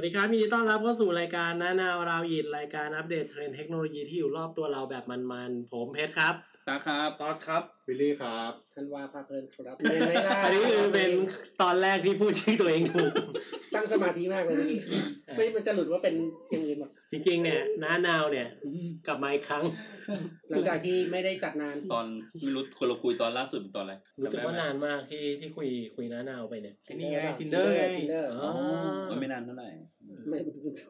วัสดีครับยินดีต้อนรับเข้าสู่รายการน้านาวราวอิดรายการอัปเดตเทรนด์เทคโนโลยีที่อยู่รอบตัวเราแบบมันๆ ผมเพชรครับตาครับตอนครับบิลลี่ครับทันวาพาเพลินครับเลยไม่ได้อันนี้คือเป็นตอนแรกที่พูดชื่อตัวเองถูกตั้งสมาธิมากเลยเมื่อกี้ไม่มันจะหลุดว่าเป็นอย่างอื่นหรอก จริงๆเนี่ยน้านาวเนี่ยกลับมาอีกครั้ง หลังจากที่ไม่ได้จัดนานตอนไม่รู้คนเราคุยตอนล่าสุดเป็นตอนอะไรรู้สึกว่าจำได้ไหมนานมากที่ที่คุยคุยน้านาวไปเนี่ยไอ้นี่ไง Tinder ไง Tinder อ๋อมันไม่นานเท่าไหร่ไม่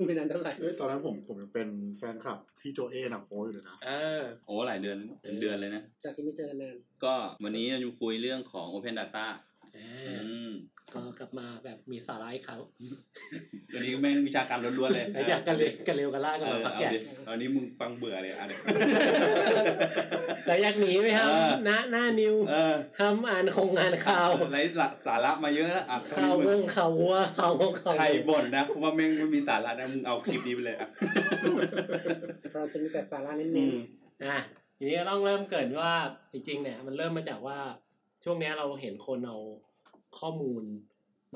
ไม่นานเท่าไหร่เอ้ยตอนนั้นผมผมยังเป็นแฟนคลับพี่โจเอหนังโป๊อยู่เลยนะเออโอ้หลายเดือนเป็นเดือนเลยนะจากที่ไม่เจอกันนานก็วันนี้เราจะคุยเรื่องของ Open Data เออือม ก็กลับมาแบบมีสาระอีกครั้งวันนี้แม่งวิชาการล้วนๆเลยหลังจากกันเลยกันเร็วกันล่ากันเอมาอพักเอาใหญ่ดิเอานี้มึงฟังเบื่อเลยอะเดี๋ยวหลังจากหนีไปครับเออหน้าหน้านิวเออทำอ่านคงงานข่าวไรสาระมาเยอะแล้วอะข่าววงข่าววัวข่าววงข่าวใครบ่นนะว่าแม่งไม่มีสาระนะมึงเอาคลิปนี้ไปเลยอะเราจะมีแต่สาระเน้อืนมอะทีนี้ก็ต้องเริ่มเกรินว่าจริงๆเนี่ยมันเริ่มมาจากว่าช่วงเนี้ยเราเห็นคนเอา ข้อมูล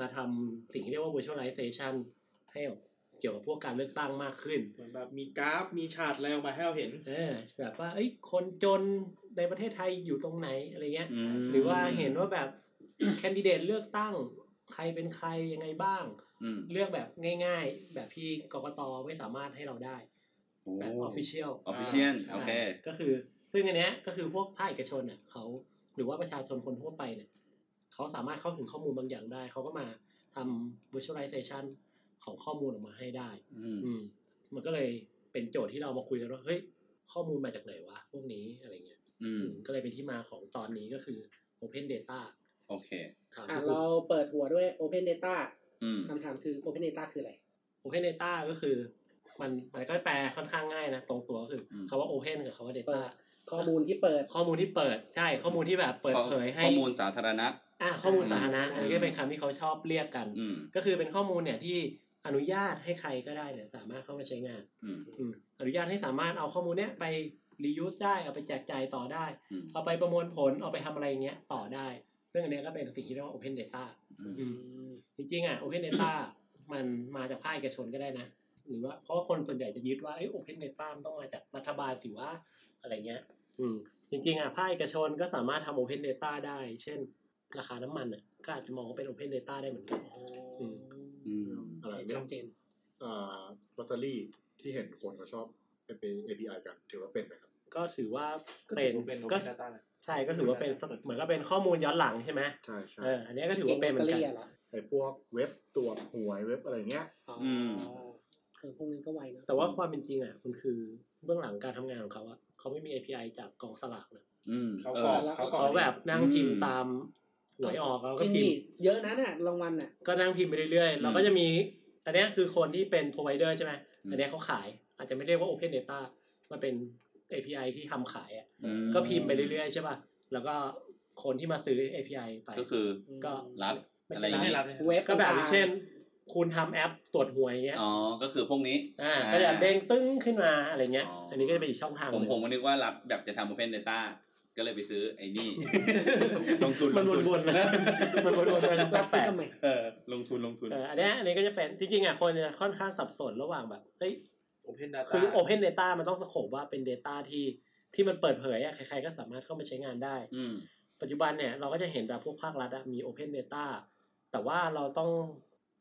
มาทำสิ่งที่เรียกว่า virtualization ให้แบบเกี่ยวกับพวกการเลือกตั้งมากขึ้นเหมือนแบบมีกราฟมีชาร์ตอะไรออกมาให้เราเห็น เออแบบว่าเอ้ยคนจนในประเทศไทยอยู่ตรงไหนอะไรเงี้ย อืม หรือว่าเห็นว่าแบบแคนดิเดตเลือกตั้ง ใครเป็นใครยังไงบ้าง อืมเลือกแบบง่ายๆ แบบที่กกตไม่สามารถให้เราได้ โอ้แบบ official ออฟฟิเชียลโอเค ก็คือซึ่งอันเนี้ยก็คือพวกภาคเอกชนเนี่ยเขาหรือว่าประชาชนคนทั่วไปเนี่ย เขาสามารถเข้าถึงข้อมูลบางอย่างได้ เขาก็มาทำ visualization ของข้อมูลออกมาให้ได้อืมอืมมันก็เลยเป็นโจทย์ที่เรามาคุยกันว่าเฮ้ยข้อมูลมาจากไหนวะพวกนี้อะไรเงี้ยอืมก็เลยเป็นที่มาของตอนนี้ก็คือ Open Data โอเคถามๆอะที่เราเปิดหัวด้วย Open Data อืมคำถามคือ Open Data คืออะไร Open Data ก็คือ มันมันก็แปลค่อนข้างง่ายนะ ตรงตัวก็คืออมคำว่า Open กับคำว่า Data ข้อมูลที่เปิด ข้อมูลที่เปิดใช่ข้อมูลที่แบบเปิดเผยให้ข้อมูลสาธารณะ อ่าข้อมูลสาธารณะอืมอันนี้ก็เป็นคำที่เขาชอบเรียกกันอืมก็คือเป็นข้อมูลเนี่ยที่อนุญาตให้ใครก็ได้เนี่ยสามารถเข้ามาใช้งานอืมอืมอนุญาตให้สามารถเอาข้อมูลเนี้ยไป reuse ได้เอาไปแจกจ่ายต่อได้อืมเอาไปประมวลผลเอาไปทำอะไรอย่างเงี้ยต่อได้ ซึ่งอันเนี้ยก็เป็นสิ่งที่เรียกว่า Open Data อืมอืมจริงๆอะ Open Data มันมาจากภาคเอกชนก็ได้นะ หรือว่าเพราะว่าคนส่วนใหญ่จะยึดว่าไอ้ Open Data มันต้องมาจากรัฐบาลสิว่าอะไรเงี้ย อืมจริงๆอะภาคเอกชนก็สามารถทำ Open Data ได้ เช่น ราคาน้ำมันอะก็อาจจะมองว่าเป็น Open Data ได้เหมือนกันอืมอืมอะไรเรื่ชัองดเจนอ่าลอตเตอรี่ที่เห็นคนเขาชอบ API กันถือว่าเป็นไหมครับ ก็ถือว่าก็เป็ถืนอว่าเป็นก็ Open Data นะใช่ก็ถือว่าเป็นเหมือนก็เป็นข้อมูลย้อนหลังใช่ไหมใช่ใช่เอออันเนี้ยก็ถือว่าเป็นเหมือนกันเก่งลอตตอรี่ะเหรอไอพวกเว็บตรวจหวยเว็บอะไรเงี้ยอ๋ออืมเออพวกนี้ก็ไวนะแต่ว่าความเป็นจริงอะมันคือเบื้องหลังการทำงานของเขาอะเขาไม่มี API จากกองสลากนะอืมเขาเอก่ออนเขาก่อเขานแบบนั่งพิมพ์อืมตาม หวยออกแล้วจก็ริงพิมดิพ์เยอะนะเนี่ยรางวัลน่ะก็นั่งพิมพ์ไปเรื่อยๆเราก็จะมีอันเนี้ยคือคนที่เป็น provider ใช่ไหมอืมอันเนี้ยเขาขาย อาจจะไม่เรียกว่า open data มันเป็น API ที่ทำขายอะอืมก็พิมพ์ไปเรื่อยๆใช่ป่ะแล้วก็คนที่มาซื้อ API ไปก็คือก็รัฐไม่อะไรใช่อย่างไม่งี้ใช่รับเลยเว็บก็แบบต่างๆเช่น คุณทำแอปตรวจหวยอย่างเงี้ยอ๋อก็คือพวกนี้อ่าก็จะเด้งตึ้งขึ้นมาอะไรเงี้ยอ๋ออัอันนี้ก็จะเป็นอีกช่องทางผมหนึ่งผมก็นึกว่ารับแบบจะทำ Open Data ก็เลยไปซื้อไอ้นี่ ลงทุนมันลงทุวนๆนะมันวนๆไปรับแปซื้อลกทำไมเออลงทุนลงทุนๆเอออันเนี้ยอันนี้ก็จะเป็นจริงๆอะคนจะค่อนข้างสับสนระหว่างแบบเฮ้ย Open Data คือ Open Data มันต้องสโคบว่าเป็น Data ที่ที่มันเปิดเผยอะใครๆก็สามารถเข้ามาใช้งานได้อืมปัจจุบันเนี่ยเราก็จะเห็นแบบพวกภาครัฐอะมี Open Data แต่ว่าเราต้อง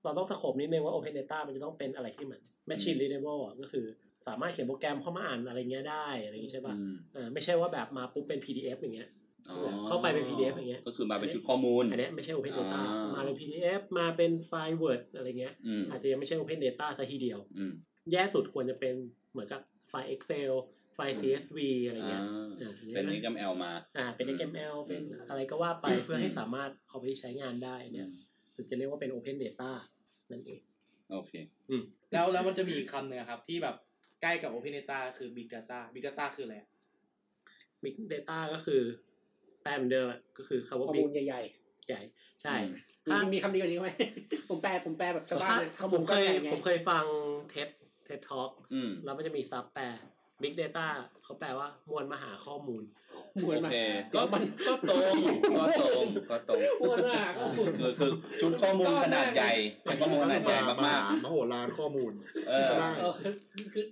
เราต้องสโคบนิดนึงว่า Open Data มันจะต้องเป็นอะไรที่เหมือน Machine Readable อะก็คือ สามารถเขียนโปรแกรมเข้ามาอ่านอะไรเงี้ยได้อะไรอย่างงี้ใช่ป่ะอืมเออไม่ใช่ว่าแบบมาปุ๊บเป็น PDF อย่างเงี้ยอ๋อเข้าไปเป็น PDF อย่างเงี้ยก็คือมาเป็นชุดข้อมูล อันเนี้ยไม่ใช่ Open Data อ่ามมาเป็น PDF มาเป็นไฟล์ Word อะไรเงี้ยอืมอาจจะยังไม่ใช่ Open Data ซะทีเดียวอืมแย่สุดควรจะเป็นเหมือนกับไฟล์ Excel ไฟล์ CSV อะไรอ่าเงี้ยอ่าอันนี้เป็นนะ XML มาอ่าเป็นอืม XML เป็นอะไรก็ว่าไปเพื่อให้สามารถเอาไปใช้งานได้เนี่ยถึงจะเรียกว่าเป็น Open Data นั่นเอง โอเคแล้วแล้วมันจะมีอีกคำหนึ่งอะครับที่แบบ ใกล้กับ Open Data คือ Big Data Big Data คืออะไรอะ Big Data ก็คือแปลเหมือนเดิมอะก็คือคำว่าข้อ Big มูลใหญ่ใหญ่ใช่อืมๆมีมีคำดีกว่านี้ไหม ผมแปลผมแปลแบบชาวบ้านเลยข้อผมูลมก็เคยใหญ่ไงผมเคยฟังเท็ดเท็ดทอ l k อืมแล้วมันจะมีซับแปล Big Data เขาแปลว่ามวลมหาข้อมูลมวลโอมาเคก็มันก็ตรงก็ตรงก็ตรงมวลมาก็คุณคือคือชุดข้อมูลขนาดใหญ่เป็นข้อมูลขนาดใหญ่มามากมโหฬารข้อมูลๆเออก็ได้ เออคือ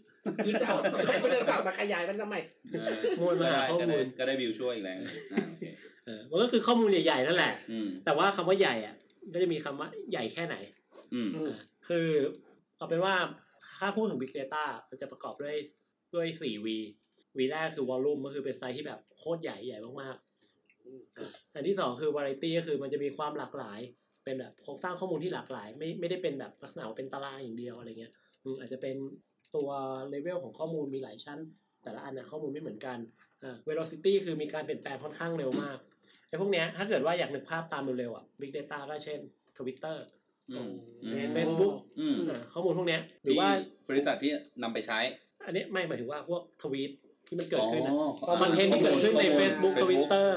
คือจะเอาไม่ได้สั่งมาขยายมันทำไมเออมวลมหาข้อก็มูได้ลก็ได้วิวช่วยอีกแล้วอ่าโอเคเออมันก็คือข้อมูลใหญ่ๆนั่นแหละอืมแต่ว่าคำว่าใหญ่อะ ก็จะมีคำว่าใหญ่แค่ไหน อืมอืมคือเอาเป็นว่าถ้าพูดถึง Big Data มันจะประกอบด้วยด้วย 4V V แรกคือ volume ก็คือเป็นไซส์ที่แบบโคตรใหญ่ใหญ่มากๆอะอันที่สองคือ variety ก็คือมันจะมีความหลากหลาย เป็นแบบโครงสร้างข้อมูลที่หลากหลาย ไม่ไม่ได้เป็นแบบลักษณะว่าเป็นตารางอย่างเดียวอะไรเงี้ยอืมอาจจะเป็น ตัวเลเวลของข้อมูลมีหลายชั้น แต่ละอันนะข้อมูลไม่เหมือนกันอ่า velocity คือมีการเปลี่ยนแปลงค่อนข้างเร็วมากไอ้พวกเนี้ยถ้าเกิดว่าอยากนึกภาพตามเร็วๆอะ Big Data ก็เช่น Twitter อืมอืม Facebook อืมอ่าข้อมูลพวกเนี้ยหรือที่ว่าบริษัทที่นำไปใช้ อันนี้ไม่หมายถึงว่าพวกทวีตที่มันเกิดขึ้นนะอ๋อคอนเทนต์ที่เกิดขึ้นในข้อมูล Facebook Facebook Twitter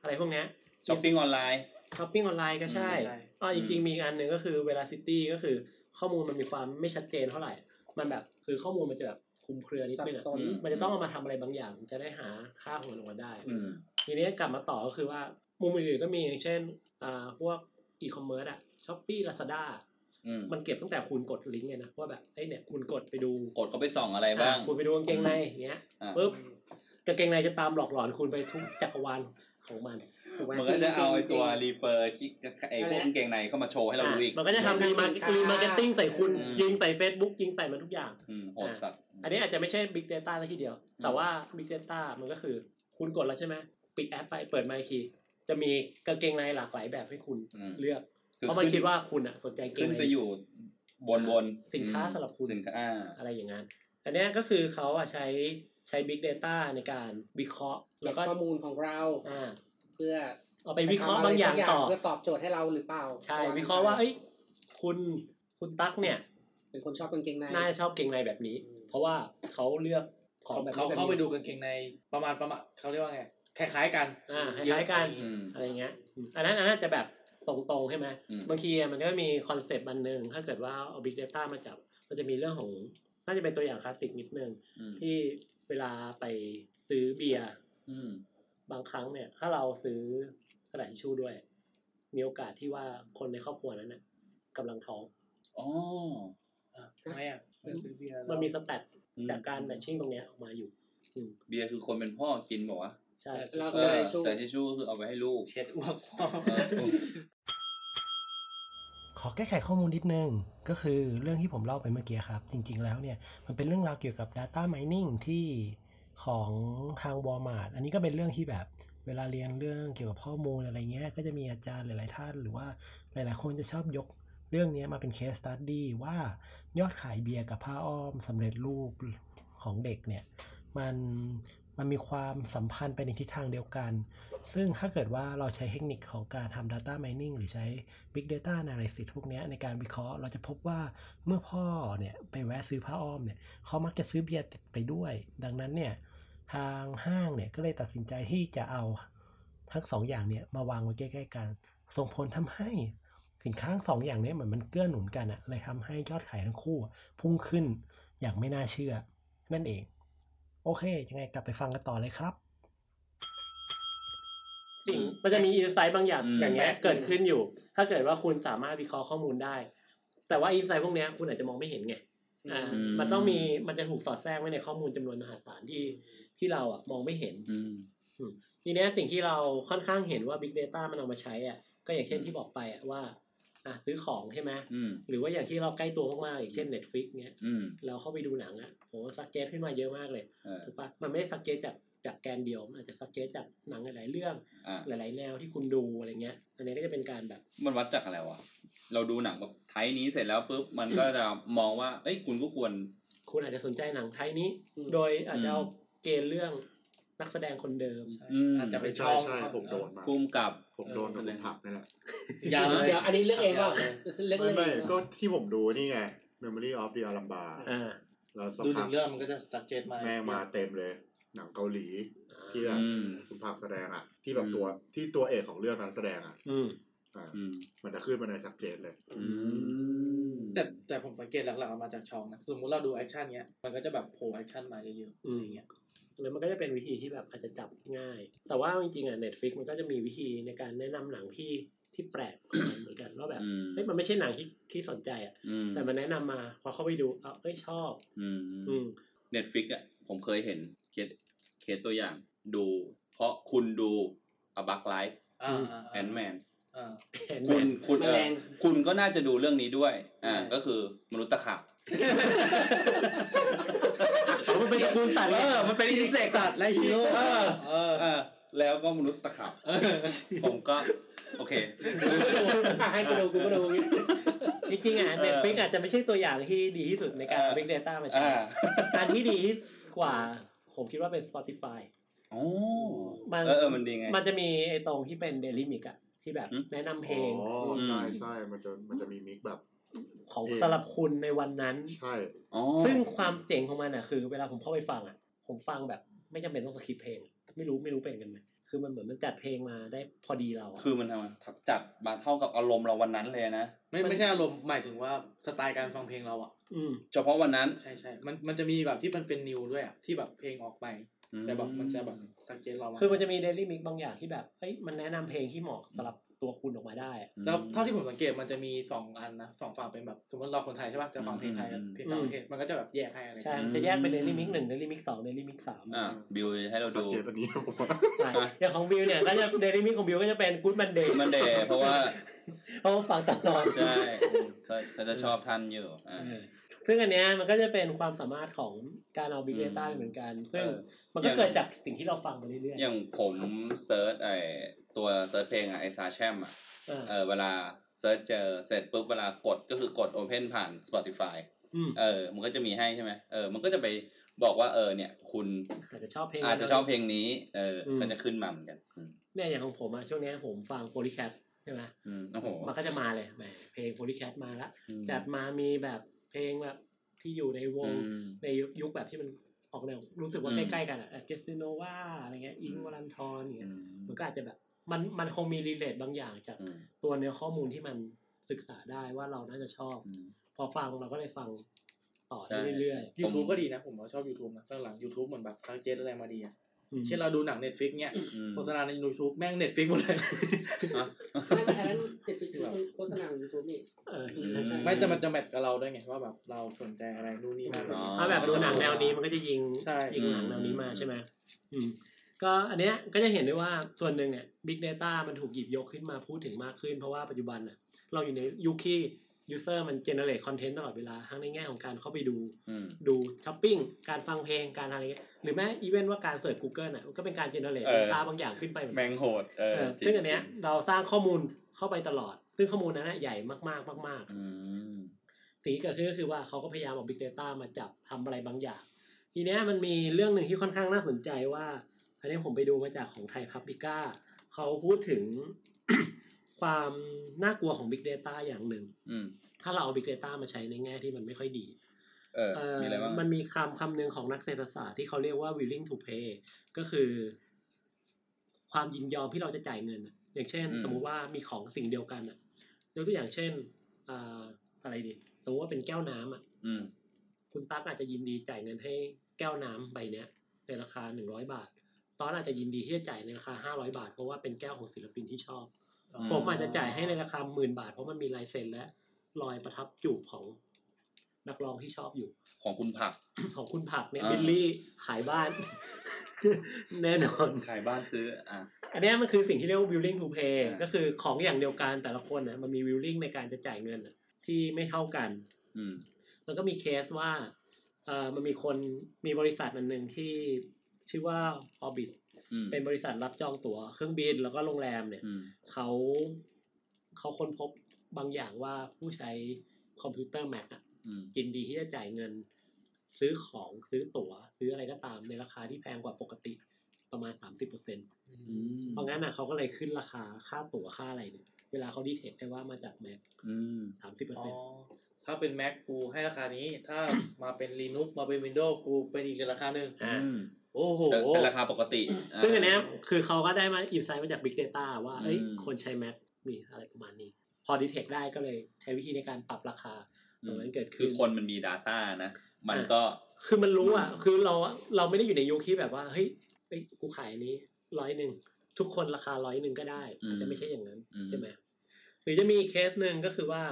อะไรพวกเนี้ยช้อปปิ้งออนไลน์ช้อปปิ้งออนไลน์ก็ใช่อืมใช่อ๋อจริงๆมีอีกอันหนึ่งก็คือ veracity ก็คือข้อมูลมันมีความไม่ชัดเจนเท่าไหร่ มันแบบ คือข้อมูลมันจะแบบคลุมเครือสับสนนิดนึงอะอืมมันจะต้องเอามาทำอะไรบางอย่างจะได้หาค่าของมันออกมาได้ อืม ทีนี้กลับมาต่อก็คือว่ามุมอื่นๆก็มีอย่างเช่นอ่าพวกอีคอมเมิร์ซอะShopee Lazada อืมมันเก็บตั้งแต่คุณกดลิงก์เลยนะว่าแบบเอ้ยเนี่ยคุณกดไปดูกดเข้าไปส่องอะไรบ้างอะคุณไปดูกางเกงในอย่างเงี้ยอ่า ปุ๊บกางเกงในจะตามหลอกหลอนคุณไปทุกจักรวาลของมัน ถูกไหมมันก็จะเอาไอ้ตัวจริงๆ referที่ไอ้พวกกางเกงในเข้ามาโชว์ให้เราดูอีก มันก็จะทำรีมาสินค้า remarketing ใส่คุณอืมยิงใส่ Facebook ยิงใส่มันทุกอย่างอืมโหดสัตว์อันนี้อาจจะไม่ใช่ Big Data ซะทีเดียว แต่ว่า Big Data มันก็คือคุณกดแล้วใช่ไหมปิดแอปไปเปิดไมค์คีย์จะมีกางเกงในหลากหลายแบบให้คุณอืมเลือกคือเพราะมันขึ้นคิดว่าคุณอะสนใจเกขึ้งนในไปอยู่บนบนสินค้าสำหรับคุณสินค้าอ่าอะไรอย่างนั้นอันเนี้ยก็คือเขาอะใช้ใช้ Big Data ในการวิเคราะห์เก็แล้บวก็ข้อมูลของเราอ่า เพื่อเอาไปวิเคราะห์บางอย่างต่อเพื่อตอบโจทย์ให้เราหรือเปล่าใช่วิเคราะห์ว่าเอ้ยคุณคุณตั๊กเนี่ย เป็นคนชอบกางเกงในน่าจะชอบเกงในแบบนี้ เพราะว่าเขาเลือกของเขาแบบเขานี้เข้าไปดูกางเกงในประมาณประมาณเขาเรียกว่าไงคล้ายๆกันอ่าคล้ายๆกันอืมอะไรเงี้ยอืมอันนั้นอันนั้นจะแบบตรงๆใช่ไหมอืมบางทีอะมันก็มีคอนเซปต์อันหนึ่งถ้าเกิดว่าเอา Big Data มาจับมันจะมีเรื่องของน่าจะเป็นตัวอย่างคลาสสิกนิดนึงอืมที่เวลาไปซื้อเบียร์อืม บางครั้งเนี่ย ถ้าเราซื้อกระดาษทิชชู่ด้วย มีโอกาสที่ว่าคนในครอบครัวนั้นน่ะกำลังท้อง อ๋อ ทำไมอะไปซื้อเบียร์แล้วมันมีสแตทอืม จากการแมทชิ่งตรงเนี้ยออกมาอยู่เบียร์คือคนเป็นพ่อกินบอกว่าใช่ เราเอก็อเลยชูแต่ทิชชู่ก็คือเอาไปให้ลูกเช็ดอ้วกพ่อ เออขอแก้ไขข้อมูลนิดนึง ก็คือเรื่องที่ผมเล่าไปเมื่อกี้ครับ จริงๆแล้วเนี่ย มันเป็นเรื่องราวเกี่ยวกับ Data Mining ที่ ของทางวอร์มาร์อันนี้ก็เป็นเรื่องที่แบบเวลาเรียนเรื่องเกี่ยวกับข้อมูลอะไรเงี้ย ก็จะมีอาจารย์หลาย ๆ ท่าน หรือว่าหลาย ๆ คนจะชอบยกเรื่องนี้มาเป็น case study ว่ายอดขายเบียร์กับผ้าอ้อมสำเร็จรูปของเด็กเนี่ย มัน มันมีความสัมพันธ์ไปในทิศทางเดียวกัน ซึ่งถ้าเกิดว่าเราใช้เทคนิคของการทำ Data Mining หรือใช้ Big Data Analysis พวกเนี้ยในการวิเคราะห์ เราจะพบว่าเมื่อพ่อเนี่ยไปแวะซื้อผ้าอ้อมเนี่ยเขามักจะซื้อเบียร์ติดไปด้วย ดังนั้นเนี่ยทางห้างเนี่ยก็เลยตัดสินใจที่จะเอาทั้งสองอย่างเนี่ยมาวางไว้ใกล้ๆกัน ส่งผลทำให้สินค้าสองอย่างเนี้เหมือนมันเกื้อหนุนกันอะเลยทำให้ยอดขายทั้งคู่พุ่งขึ้นอย่างไม่น่าเชื่อนั่นเอง โอเค ยังไงกลับไปฟังกันต่อเลยครับ สิ่งมันจะมีอินไซต์บางอย่างอืมอย่างเงี้ยเกิดขึ้นอยู่ ถ้าเกิดว่าคุณสามารถวิเคราะห์ข้อมูลได้ แต่ว่าอินไซต์พวกเนี้ยคุณอาจจะมองไม่เห็นไงอ่าอืมมันต้องมีมันจะถูกสอดแทรกไว้ในข้อมูลจำนวนมหาศาลที่ที่เราอะมองไม่เห็นอืมทีเนี้ยสิ่งที่เราค่อนข้างเห็นว่า Big Data มันเอามาใช้อะก็อย่างเช่นที่บอกไปอะว่า อะซื้อของใช่ไหมอืมหรือว่าอย่างที่เราใกล้ตัวมากๆอย่างเช่น Netflix เนี้ยอืมเราเข้าไปดูหนังอะโหซักเจสขึ้นมาเยอะมากเลยเออถูกปะมันไม่ได้ซักเจสจากจากแกนเดียวมันอาจจะซักเจสจากหนังหลายๆเรื่องอ่าหลายๆแนวที่คุณดูอะไรเงี้ย อันนี้ก็จะเป็นการแบบ มันวัดจากอะไรวะเราดูหนังแบบไทยนี้เสร็จแล้วปุ๊บมันก็จะมองว่า เอ้ยคุณก็ควร คุณอาจจะสนใจหนังไทยนี้อืมโดยอาจจะเอาเกณฑ์เรื่องนักแสดงคนเดิมอืมอาจจะเป็นใช่ช่องใช่ผมโดนมาภูมิกับ ผมโดนกับคุณผักนี่แหละยาวเดี๋ยวอันนี้เลือกเองว่าเลือกไม่เองไม่ก็ที่ผมดูนี่ไง Memory of the Alhambra อ่าแล้วสักดูพัถึกงเรื่องมันก็จะสักเจตมาแม่งมาเต็มเลย หนังเกาหลีที่แบบอืมคุณผักแสดงอะ ที่แบบอืมตัวที่ตัวเอกของเรื่องนั้นแสดงอะอืมอ่าอืมมันจะขึ้นมาใน suggest เลย อืม แต่แต่ผมสังเกตหลักๆมาจากช่องนะสมมติเราดู action เนี้ยมันก็จะแบบโผล่ action มาเยอะๆอะไรเงี้ยแล้วมันก็จะเป็นวิธีที่แบบอาจจะจับง่าย แต่ว่าจริงๆอะ Netflix มันก็จะมีวิธีในการแนะนำหนังที่ที่แปลกของมันเหมือนกันว่าแบบอืมเฮ้ยมันไม่ใช่หนังที่ที่สนใจอะอืมแต่มันแนะนำมาพอเข้าไปดูเอาเอ้ยชอบอืมอืม Netflix อะผมเคยเห็นเคสเคสตัวอย่างดู เพราะคุณดู A Bug Life อ่าอ่า Ant Man อ่าเห็นไหม คุณคุณเอแมลองคุณก็น่าจะดูเรื่องนี้ด้วย อ่าใช่ก็คือมนุษย์ตะขาบมันเป็นคูณสัตว์เอไงอมันเป็นอินเสกสัตว์และฮีโร่เออเออเออแล้วก็มนุษย์ตะขาบผมก็ โอเคให้กูดูกูก็ดูจริงๆอะเออ Netflix อาจจะไม่ใช่ตัวอย่างที่ดีที่สุดในการเออเอา Big Data มาใช้อ่าอันที่ดีที่กว่า ผมคิดว่าเป็น Spotify โอ้มันเออเออมันดีไง มันจะมีไอ้ตรงที่เป็น Daily Mix อะ ที่แบบอืมแนะนำเพลงอ๋ออืมใช่ใช่มันจะมันจะมีมิกแบบ ของเพลงสำหรับคุณในวันนั้น ใช่ อ๋อซึ่งความเจ๋งของมันอะคือ เวลาผมเข้าไปฟังอะ ผมฟังแบบไม่จำเป็นต้องสคริปต์เพลง ไม่รู้ไม่รู้เป็นกันไหมคือมันเหมือนมันจัดเพลงมาได้พอดีเราอะ คือมันทำไมจัดมาเท่ากับอารมณ์เราวันนั้นเลยนะ ไม่ไม่ใช่อารมณ์หมายถึงว่าสไตล์การฟังเพลงเราอะ อืม เฉพาะวันนั้น ใช่ใช่มันมันจะมีแบบที่มันเป็นนิวด้วยอะที่แบบเพลงออกใหม่ แต่แบบมันจะแบบสังเกตเราคือมันจะมี Daily Mix บางอย่างที่แบบเอ้ยมันแนะนำเพลงที่เหมาะสำหรับตัวคุณออกมาได้อะแล้วเท่าที่ผมสังเกตมันจะมีสองอันนะสองฝั่งเป็นแบบสมมติเราคนไทยใช่ป่ะจะฟังเพลงไทยกับเพลงต่างประเทศมันก็จะแบบแยกให้อะไรใช่เงี้ยจะแยกเป็น Daily Mix หนึ่ง Daily Mix สอง Daily Mix สามอ่าบิวให้เราสัดูงเกตอันนี้ผมว่าใช่อย่างของบิวเนี่ยก็จะ Daily Mix ของบิวก็จะเป็น Good Monday มันเดย์เพราะว่าเพราะว่าฟังตลอดใช่เขาเขาจะชอบท่านอยู่อ่าเออ ซึ่งอันเนี้ยมันก็จะเป็นความสามารถของการเอา Big Data อืมเหมือนกัน ซึ่งเออมันก็อย่างเกิดจากสิ่งที่เราฟังมาเรื่อยอย่างผม search ไอตัว search เพลงอะไอ Shazam อะๆเออเออเวลา search เจอเสร็จปุ๊บเวลากดก็คือกด Open ผ่าน Spotify อืมเออ มันก็จะมีให้ใช่ไหมเออ มันก็จะไปบอกว่าเออเนี่ย คุณอาจจะชอบเพลงอาจจะชอบเพลงนี้เอออมก็จะขึ้นมาเหมือนกันอืมเนี่ยอย่างของผมอะช่วงเนี้ยผมฟัง Polycat ใช่ไหมอืมโอ้โหมันก็จะมาเลยแหมเพลง Polycat มาละอืมจัดมามีแบบ เพลงแบบที่อยู่ในวงอืมในยุคแบบที่มันออกแนวรู้สึกว่าอืมใกล้ๆกันอะเจสซิโนวาอะไรเงี้ยอิ้งค์อืมวรันธรอย่างเงี้อืยมมันก็อาจจะแบบมันมันคงมี relate บางอย่างจากอืมตัวเนื้อข้อมูลที่มันศึกษาได้ว่าเราน่าจะชอบอืมพอฟังเราก็เลยฟังต่อใช่ได้เรื่อยยูทูบก็ดีนะ ผมก็ชอบ YouTube นะหลังๆ YouTube เหมือนแบบ suggest อะไรมาดีอะๆอืม เช่นเราดูหนัง Netflix เนี้ยอืมโฆษณาใน YouTube แม่ง Netflix หมดเลยไม่ไม่อันนั้น Netflix โฆษณาของยูทูบนี่เออใช่ใช่ไม่แต่มันจะ match กับเราด้วยไงว่าแบบเราสนใจอะไรนู่นนี่นั่นอ๋อถ้าแบบดูหนังแนวนี้มันก็จะยิงใช่ยิงหนังแนวนี้มาใช่ไหมอืมก็อันเนี้ยก็จะเห็นได้ว่าส่วนหนึ่งเนี่ย Big Data มันถูกหยิบยกขึ้นมาพูดถึงมากขึ้น เพราะว่าปัจจุบันน่ะเราอยู่ในยุคที่ user มัน generate content ตลอดเวลา ทั้งในแง่ของการเข้าไปดูอืมดูช้อปปิ้ง การฟังเพลง การอะไรเงี้ย หรือแม้อีเวนต์ว่าการ search Google อะมันก็เป็นการ generate เออ data บางอย่างขึ้นไปเหมือนกันแม่งโหดเออเออจริงซึ่งอันเนี้ยเราสร้างข้อมูลเข้าไปตลอด ซึ่งข้อมูลนั้นนะใหญ่มากๆมากอืมๆสิ่งที่เกิดขึ้นก็คือว่าเขาก็พยายามเอา Big Data มาจับทำอะไรบางอย่าง ทีเนี้ยมันมีเรื่องหนึ่งที่ค่อนข้างน่าสนใจว่า อันนี้ผมไปดูมาจากของ ThaiPublica เขาพูดถึง ความน่ากลัวของ Big Data อย่างหนึ่งอืมถ้าเราเอา Big Data มาใช้ในแง่ที่มันไม่ค่อยดีเออเอ่อมีอะไรบ้างมันมีคำคำหนึ่งของนักเศรษฐศาสตร์ที่เขาเรียกว่า willing to pay ก็คือ ความยินยอมที่เราจะจ่ายเงินอะอย่างเช่นอืมสมมุติว่ามีของสิ่งเดียวกันอะยกตัวอย่างเช่นอ่าอะไรดี สมมติว่าเป็นแก้วน้ำอะอืมคุณตั๊กอาจจะยินดีจ่ายเงินให้แก้วน้ำใบเนี้ย ในราคาหนึ่งร้อยบาท ตอนอาจจะยินดีที่จะจ่ายในราคาห้าร้อยบาท เพราะว่าเป็นแก้วของศิลปินที่ชอบอืม ผมอาจจะจ่ายให้ในราคาหมื่นบาท เพราะมันมีลายเซ็นและรอยประทับจูบของนักร้องที่ชอบอยู่ ของคุณผัก ของคุณผักเนี่ยอ่าบิลลี่ขายบ้าน แน่นอน ขายบ้านซื้อ อะ อันเนี้ยมันคือสิ่งที่เรียกว่า willing to pay อ่าก็คือของอย่างเดียวกันแต่ละคนนะมันมี willing ในการจะจ่ายเงินน่ะที่ไม่เท่ากัน อืมแล้วก็มีเคสว่าเอ่อมันมีคนมีบริษัทอันหนึ่งที่ชื่อว่า Orbis อืม เป็นบริษัทรับจองตั๋วเครื่องบินแล้วก็โรงแรมเนี่ยอืมเขาเขาค้นพบบางอย่างว่าผู้ใช้คอมพิวเตอร์ Mac อะอืมยินดีที่จะจ่ายเงิน ซื้อของซื้อตั๋ว ซื้ออะไรก็ตามในราคาที่แพงกว่าปกติประมาณ30%เอืมพราะงั้นอะเขาก็เลยขึ้นราคาค่าตั๋วค่าอะไรเนี่ยเวลาเขาดีเทคได้ว่ามาจากแม็กอืมสามสิบเปอร์อ๋อเซ็นต์ถ้าเป็น Mac กูให้ราคานี้ ถ้ามาเป็น Linux มาเป็น Windows กูเป็นอีกราคาหนึ่งอ่าอืม โอ้โหเป็นราคาปกติาซึ่งอันเนี้ยคือเขาก็ได้มาอินไซต์มาจาก Big Data ว่าเอ้ยอืมคนใช้ Mac นี่อะไรประมาณนี้ พอดีเทคได้ก็เลยใช้วิธีในการปรับราคาตรงนั้นเกิดคืขึ้อนคนมันมี Data นะ มันก็คือมันรู้อะ คือเราเราไม่ได้อยู่ในยุคที่แบบว่าเฮ้ยเอ้ยกูขายอันนี้ร้อยหนึ่งทุกคนราคาร้อยหนึ่งก็ได้อืมอาจจะไม่ใช่อย่างนั้นอืมใช่ไหมหรือจะมีอีกเคสหนึ่งก็คือว่า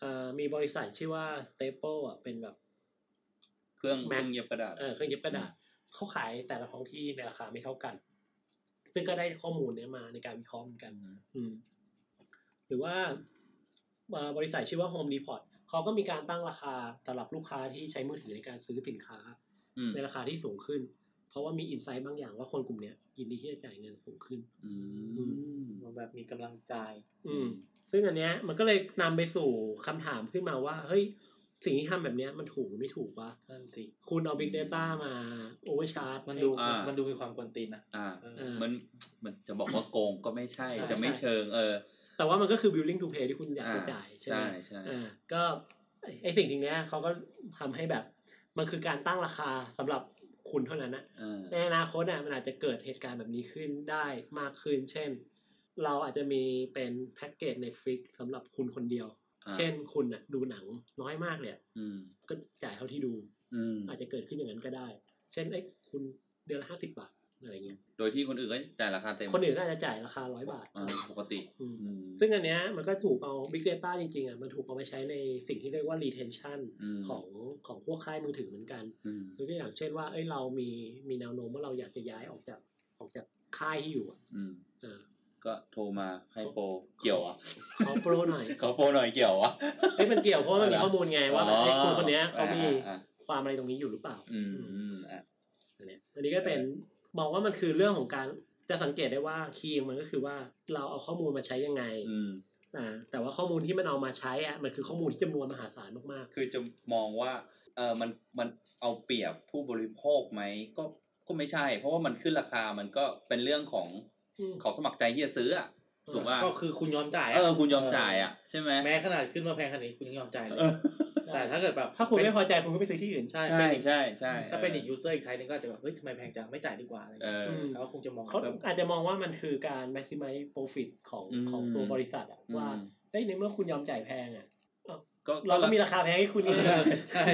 เอ่อมีบริษัทชื่อว่า Staple อะเป็นแบบ เครื่อง Mac เครื่องเย็บกระดาษเออเครื่องเย็บกระดาษ เขาขายแต่ละท้องที่ในราคาไม่เท่ากัน ซึ่งก็ได้ข้อมูลเนี้ยมาในการวิเคราะห์เหมือนกันอืมหรือว่าเอ่อบริษัทชื่อว่า Home Depot เขาก็มีการตั้งราคาสำหรับลูกค้าที่ใช้มือถือในการซื้อสินค้าอืมในราคาที่สูงขึ้น เพราะว่ามีอินไซต์บางอย่างว่าคนกลุ่มเนี้ยยินดีที่จะจ่ายเงินสูงขึ้น อืมมันแบบมีกำลังใจอืม ซึ่งอันเนี้ยมันก็เลยนำไปสู่คำถามขึ้นมาว่า เฮ้ย สิ่งที่ทำแบบเนี้ยมันถูกหรือไม่ถูกวะนั่นสิคุณเอา Big Data มา Overcharge มันดูอ่ามั มันดูมีความกวนตีนนะอ่า เออเออมันมันจะบอกว่าโกงก็ไม่ใช่ ใช่ จะไม่เชิง เออ แต่ว่ามันก็คือ willing to pay ที่คุณอยากจะอ่า จ่ายใช่ไหมใช่ใช่ อ่าก็ไอ้ไอ้สิ่งสิ่งเนี้ยเขาก็ทำให้แบบมันคือการตั้งราคาสำหรับคุณเท่านั้นนะเออในอนาคตอะมันอาจจะเกิดเหตุการณ์แบบนี้ขึ้นได้มากขึ้น เช่น เราอาจจะมีเป็นแพ็กเกจ Netflix สำหรับคุณคนเดียวอ่า เช่นคุณอะ ดูหนังน้อยมากเลยอะอืมก็จ่ายเท่าที่ดูอืมอาจจะเกิดขึ้นอย่างนั้นก็ได้ เช่นไอ้ยคุณเดือนละห้าสิบบาทอะไรเงี้ย โดยที่คนอื่นก็จ่ายราคาเต็ม คนอื่นก็อาจจะจ่ายราคาร้อยบาทอ่าปกติอืมอืมซึ่งอันเนี้ยมันก็ถูกเอา Big Data จริงๆอะมันถูกเอาไปใช้ในสิ่งที่เรียกว่า retention อืมของของพวกค่ายมือถือเหมือนกันอืมยกตัวอย่างเช่นว่าเอ้ยเรามีมีแนวโน้มว่าเราอยากจะย้ายออกจากออกจากค่ายที่อยู่อะอืมเออ ก็โทรมาให้โปรเกี่ยวอะขอโปรหน่อยเขาโปรหน่อยเกี่ยวอะเอ้ยมันเกี่ยวเพราะว่ามันมีข้อมูลไงว่าอ๋อไอ้คุณคนเนี้ยเขามีอ่าความอะไรตรงนี้อยู่หรือเปล่า อืมอืมอะอันเนี้ยอันนี้ก็เป็นมองว่ามันคือเรื่องของการจะสังเกตได้ว่าคีย์มันก็คือว่าเราเอาข้อมูลมาใช้ยังไงอืมอ่าแต่ว่าข้อมูลที่มันเอามาใช้อะมันคือข้อมูลที่จำนวนมหาศาลมากคือจะมองว่าเออมันมันเอาเปรียบผู้บริโภคไหมก็ก็ไม่ใช่ เพราะว่ามันขึ้นราคามันก็เป็นเรื่องของอืม เขาสมัครใจที่จะซื้ออะถูกป่ะก็คือคุณยอมจ่ายอะเออคุณยอมจ่ายอะใช่ไหมแม้ขนาดขึ้นมาแพงขนาดนี้คุณยังยอมจ่ายเลยเออๆแต่ถ้าเกิดแบบถ้าคุณไม่พอใจคุณก็ไปซื้อที่อื่นใช่ใช่ใช่ใช่ถ้าเป็นอีก user อีก type นึงก็อาจจะแบบเฮ้ยทำไมแพงจังไม่จ่ายดีกว่าอะไรเอเงี้ยเออเขาก็คงจะมองเขาแบบอาจจะมองว่ามันคือการ maximize profit ของอืมของตัวบริษัทอะอืมว่าเฮ้ยในเมื่อคุณยอมจ่ายแพงอะ ก็เราก็มีราคาแพงให้คุณนี่ใช่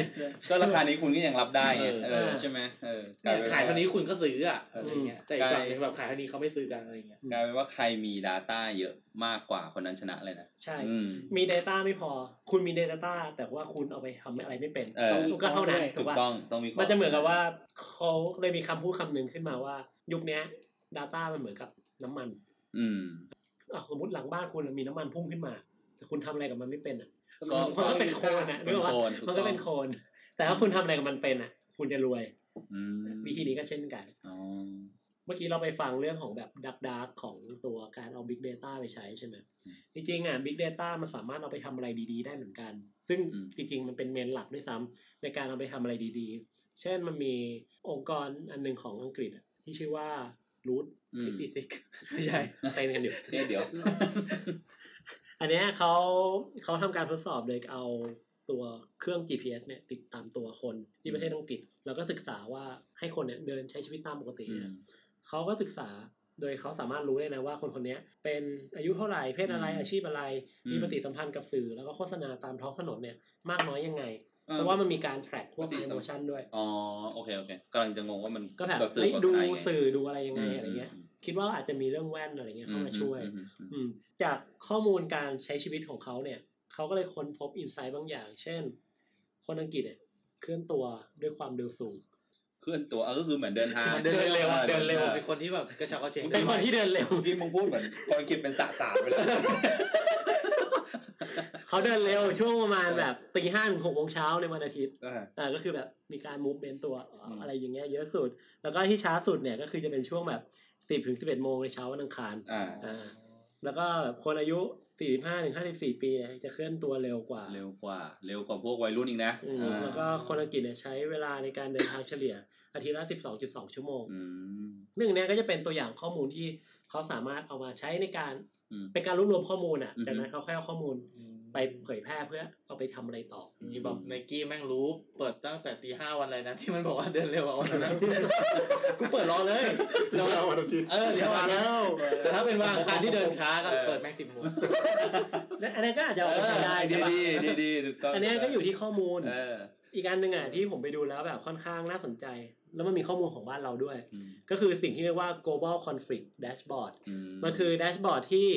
ก็ราคานี้คุณก็ยังรับได้ไงเออเออใช่ไหมเออเนี่ยกลขายป็เท่านี้คุณก็ซื้ออะเออออะไรเงี้ยแต่อีกฝั่งหนึงแบบขายเท่านี้เขาไม่ซื้อกันอะไรเงี้ยกลายเป็นว่าใครมี Data เยอะมากกว่าคนนั้นชนะเลยนะ ใช่อืมมี Data ไม่พอ คุณมี Data แต่ว่าคุณเอาไปทำอะไรไม่เป็นเออก็เท่านั้นถูถูกกป่ะต้องต้องมีข้มันจะเหมือนกับว่าเขาเลยมีคำพูดคำหนึ่งขึ้นมาว่า ยุคเนี้ย Data มันเหมือนกับน้ำมัน อืมอะสมมติหลังบ้านคุณมีน้ำมันพุ่งขึ้นมา แต่คุณทำอะไรกับมันไม่เป็นอะ ก็มันก็เป็นโคลนอะนึกออกปะเป็นโคลนถูกต้องมันก็เป็นโคลนแต่ถ้าคุณทำอะไรกับมันเป็นอะ คุณจะรวยอืมวิธีนี้ก็เช่นกันอ๋อเมื่อกี้เราไปฟังเรื่องของแบบดักดักของตัวการเอา Big Data ไปใช้ใช่ไหมจริงๆอะ Big Data มันสามารถเอาไปทำอะไรดีๆ ได้เหมือนกัน ซึ่งจริงๆ มันเป็นเมนหลักด้วยซ้ำในการเอาไปทำอะไรดีๆ เช่นมันมีองค์กรอันหนึ่งของอังกฤษอะที่ชื่อว่า Root อืม66ไม่ใช่เต้นกันอยู่เนี่ยเดี๋ยว อันเนี้ยเขาเขาทำการทดสอบโดยเอาตัวเครื่อง GPS เนี่ยติดตามตัวคนที่ประเทศอังกฤษ แล้วก็ศึกษาว่าให้คนเนี่ยเดินใช้ชีวิตตามปกติอืเนี่ยมเขาก็ศึกษาโดยเขาสามารถรู้ได้นะว่าคนคนเนี้ยเป็นอายุเท่าไหร่เพศอะไรอืมอาชีพอะไรอืมมีปฏิสัมพันธ์กับสื่อแล้วก็โฆษณาตามท้องถนนเนี่ยมากน้อยยังไงเออเพราะว่ามันมีการ track พวกปฏิสัม emotion ด้วย อ๋อ โอเค โอเคกำลังจะงงว่ามันก็แบบต่อสื่อเฮ้ยต่อดูสายไงสื่อดูอะไรยังไงอืมอะไรเงี้ยอืม คิดว่าอาจจะมีเรื่องแว่นอะไรเงี้ยเข้ามาช่วย อืมอืมอืมอืมจากข้อมูลการใช้ชีวิตของเขาเนี่ยเขาก็เลยค้นพบอินไซต์บางอย่าง เช่น คนอังกฤษเนี่ยเคลื่อนตัวด้วยความเร็วสูงเคลื่อนตัวเออก็คือเหมือนเดินทางเดินเร็วออเดินเร็วเป็นคนที่แบบกระฉับกระเฉงเป็นคนที่เดินเร็วเมื่อกี้มึงพูดเหมือนคนอังกฤษเป็นสสารไปเลยเขาเดินเร็วช่วงประมาณแบบตีห้าถึงหกโมงเช้าในวันอาทิตย์อ่าอ่าก็คือแบบมีการมูฟเมนตัวอืมอะไรอย่างเงี้ยเยอะสุด แล้วก็ที่ช้าสุดเนี่ยก็คือจะเป็นช่วงแบบ สิบถึงสิบเอ็ดโมงในเช้าวันอังคารอ่าอ่าแล้วก็แบบคนอายุสี่สิบห้าถึงห้าสิบสี่ปีเนี่ยจะเคลื่อนตัวเร็วกว่า เร็วกว่า เร็วกว่าพวกวัยรุ่นอีกนะอืมอ่าแล้วก็คนอังกฤษเนี่ยใช้เวลาในการเดินทางเฉลี่ยอาทิตย์ละสิบสองจุดสองชั่วโมงอืมหนึ่งเนี้ยก็จะเป็นตัวอย่างข้อมูลที่ เขาสามารถเอามาใช้ในการอืมเป็นการรวบรวมข้อมูลอะอือฮึจากนั้นเขาค่อยเอาข้อมูลไปเผยแพร่เพื่อเอาไปทำอะไรต่อมีแบบไนกี้แม่งรู้ เปิดตั้งแต่ตีห้าวันอะไรนะที่มันบอกว่าเดินเร็วกว่าวันนั้นกูเปิดรอเลยเดี๋ยวเอาวันอาทิตย์เออเดี๋ยวมาแล้ว แต่ถ้าเป็นวันอังคารที่เดินช้าก็เออเปิดแม่งสิบโมงและอันนั้นก็อาจจะเอาไปใช้ได้ดีใช่ปะดีดีดีถูกต้องอันเนี้ยก็อยู่ที่ข้อมูลเอออีกอันหนึ่งอะที่ผมไปดูแล้วแบบค่อนข้างน่าสนใจ แล้วมันมีข้อมูลของบ้านเราด้วยอืมก็คือสิ่งที่เรียกว่า global conflict dashboard อืมันคือแดชบอร์ดที่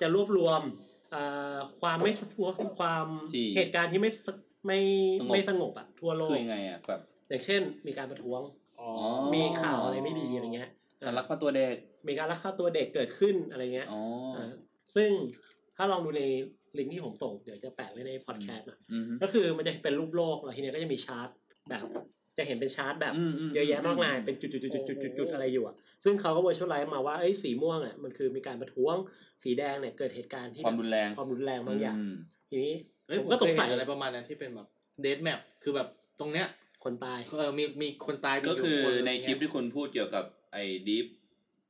จะรวบรวมเอ่อความไม่สงบความที่เหตุการณ์ที่ไม่สไม่สงบไม่สงบอะทั่วโลคืกอยังไงอะแบบอย่างเช่น มีการประท้วงอ๋อมีข่าวอะไรไม่ดีอะไรเงี้ยการลักพาตัวเด็ก มีการลักพาตัวเด็กเกิดขึ้นอะไรเงี้ยอ๋อาซึ่งถ้าลองดูใน ลิงก์ที่ผมส่งเดี๋ยวจะแปะไว้ในพอดแคสต์นะอืมก็คือมันจะเป็นรูปโลกแล้วทีเนี้ยก็จะมีชาร์ตแบบจะเห็นเป็นชาร์ตแบบอืมมเยอะแยะมากมายเป็นจุดๆๆๆๆๆอะไรอยู่อะซึ่งเขาก็ virtualize มาว่าเอ้ยสีม่วงอะมันคือมีการประท้วงสีแดงเนี่ยเกิดเหตุการณ์ที่ความรุนแรงความรุนแรงบางอย่างอืมทีนี้เฮ้ยผผมมก็ก็สสงงสัสัยยอะไรประมาณนั้นที่เป็นแบบเดทแมปคือแบบตรงเนี้ยคนตายเออมีมีคนตายก็คือมียู่ในคลิปเยที่คุณพูดเกี่ยวกับไอ้ดีฟ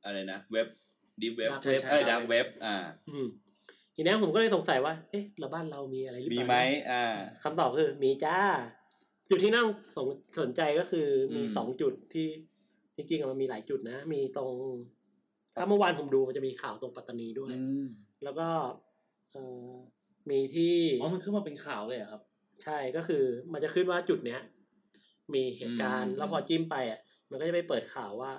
อะไรนะเว็บดีฟเว็บ Dark ใช่ Web ใช่เอ้ยดักเว็บอ่าอืม ทีนี้ผมก็เลยสงสัยว่า เอ๊ะแล้วบ้านเรามีอะไรหรือเปมีล่าไหมอ่าคำตอบคือ มีจ้า จุดที่น่าสนสนใจก็คือมีอืมสองจุดที่จริงๆอะมันมีหลายจุดนะ มีตรง ถ้าเมื่อวานผมดูมันจะมีข่าวตรงปัตตานีด้วยอืมแล้วก็เอ่อมีที่อ๋อมันขึ้นมาเป็นข่าวเลยเหรอครับ ใช่ก็คือมันจะขึ้นว่าจุดเนี้ย มีเหตุการณ์อืมแล้วพอจิ้มไปอะ มันก็จะไปเปิดข่าวว่า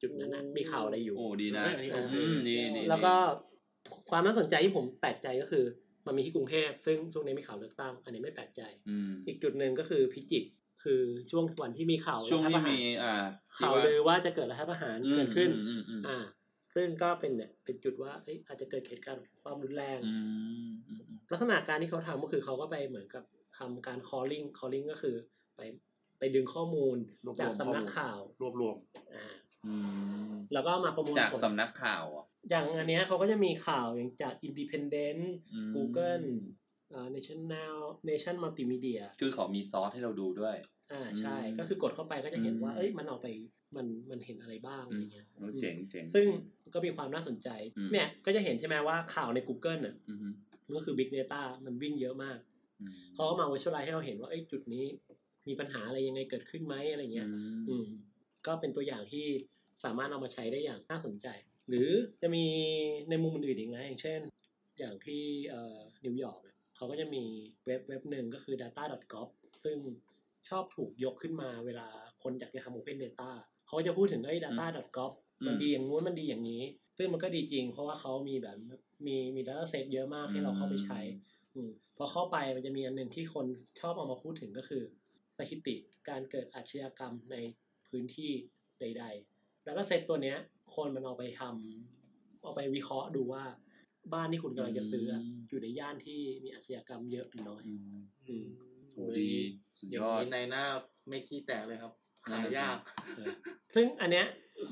จุดนั้นนะมีข่าวอะไรอยู่ โอ้ดีนะเฮ้ยอันนี้ผมอืมดีดีแล้วก็ ความน่าสนใจที่ผมแปลกใจก็คือ มันมีที่กรุงเทพซึ่งช่วงนี้มีข่าวเลือกตั้ง อันนี้ไม่แปลกใจอืมอีกจุดหนึ่งก็คือพิจิตรคือช่วงวันที่มีข่าวช่วงรัฐปที่ระหารมีอ่าที่ข่าวลือว่าจะเกิดรัฐประหารอืมเกิดขึ้นอืมอืมอืมอ่า ซึ่งก็เป็นเนี่ยเป็นจุดว่าเอ้ยอาจจะเกิดเหตุการณ์ความรุนแรงอืมอืมลักษณะการที่เขาทำก็คือเขาก็ไปเหมือนกับทำการ calling calling ก็คือไปไปดึงข้อมูลรวบรวมจากสำนักข้อมูลข่าวรวบรวมอ่าอืมแล้วก็มาประมวลจากผลสำนักข่าว อะอย่างอันเนี้ยเขาก็จะมีข่าวอย่างจาก Independent อืม Google อ่า National Nation Multimedia คือเขามีซอสให้เราดูด้วย อ่าใช่อืมก็คือกดเข้าไปก็จะเห็นว่าอืมเอ้ยมันเอาไปมันมันเห็นอะไรบ้างอะไรเงี้ยโอ้เจ๋งเจ๋งซึ่งก็มีความน่าสนใจอืมเนี่ยก็จะเห็นใช่ไหมว่าข่าวใน Google น่ะอืมมันก็คือ Big Data มันวิ่งเยอะมากอืมเขาก็มา visualize ให้เราเห็นว่าเอ้ยจุดนี้มีปัญหาอะไรยังไงเกิดขึ้นไหมอะไรเงี้ยอืมอืม ก็เป็นตัวอย่างที่สามารถเอามาใช้ได้อย่างน่าสนใจ หรือจะมีในมุมอื่นๆอีกนะอย่างเช่น อย่างที่เอ่อนิวยอร์กอะเขาก็จะมีเว็บเว็บหนึ่งก็คือ data.gov ซึ่งชอบถูกยกขึ้นมาเวลาคนอยากจะทำ open data เขาก็จะพูดถึงไอ้ data.gov มันดีอย่างงู้นมันดีอย่างนี้ ซึ่งมันก็ดีจริง เพราะว่าเขามีแบบมีมี data set เยอะมากให้เราเข้าไปใช้อืมพอเข้าไปมันจะมีอันหนึ่งที่คนชอบเอามาพูดถึงก็คือสถิติการเกิดอาชญากรรมในพื้นที่ใด ๆ แล้วก็เซตตัวเนี้ย คนมันเอาไปทำเอาไปวิเคราะห์ดูว่า บ้านที่คุณกำลังจะซื้ออะอืมอยู่ในย่านที่มีอาชญากรรมเยอะหรือน้อย อืมอืมโหดีสุดเดี๋ยยวอด นี้ในหน้าไม่ขี้แตกเลยครับ นั่ขานยน่ะสิ ยาก เออซึ่งอันเนี้ย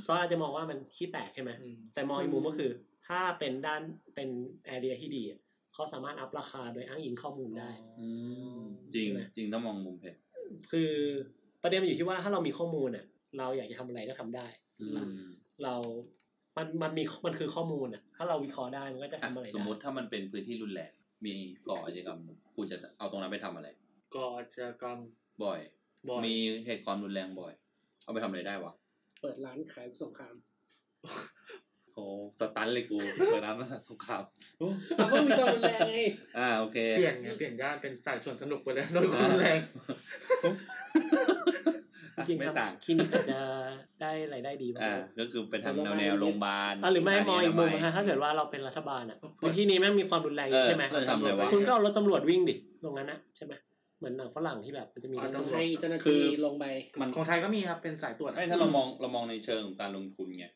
ก็อาจจะมองว่ามันขี้แตกใช่ไหม อืม แต่มองอีกมุมก็คือ ถ้าเป็นด้านเป็นแอเรียที่ดีอะเขาสามารถอัพราคาโดยอ้างอิงข้อมูลได้ อืมจริง ใช่ไหม จริงต้องมองมุมเพจคือประเด็นมันอยู่ที่ว่าถ้าเรามีข้อมูลอะ เราอยากจะทำอะไรก็ทำได้อืม เรา มันมันมีมันคือข้อมูลอะ ถ้าเราวิเคราะห์ได้มันก็จะทำอะไรได้สมมติถ้ามันเป็นพื้นที่รุนแรงมีก่ออาชญากรรมคุณจะเอาตรงนั้นไปทำอะไร ก่ออาชญากรรมบ่อยบ่อย มีเหตุความรุนแรงบ่อย เอาไปทำอะไรได้วะ เปิดร้านขายสงครามโอ้สตันเลยกูเปิดร้านมาสงครามเราก็มีความรุนแรงไงอ่าโอเคเปลี่ยนไงเปลี่ยนย่านเป็นสายส่วนสนุกไปเลยโดยความรุนแรง จริงๆไม่ต่างทำคลินิกอาจจะได้รายได้ดีมากอ่าก็คือเป็นทำแนวแนวโรงพยาบาลอะหรือไม่มองอีกมุมสถานีนะถ้าเกิดว่าเราเป็นรัฐบาลอะพื้นที่นี้แม่งมีความรุนแรงอยู่เออใช่ไหมเราจะทำอะไรวะคุณก็เอารถตำรวจวิ่งดิตรงนั้นนะใช่ไหมเหมือนหนังฝรั่งที่แบบมันจะมีรถต้องตำรวจให้เจ้าหน้าคือที่ลงไปมันของไทยก็มีครับเป็นสายตรวจไม่ถ้าเรามองเรามองในเชิงของการลงทุนไง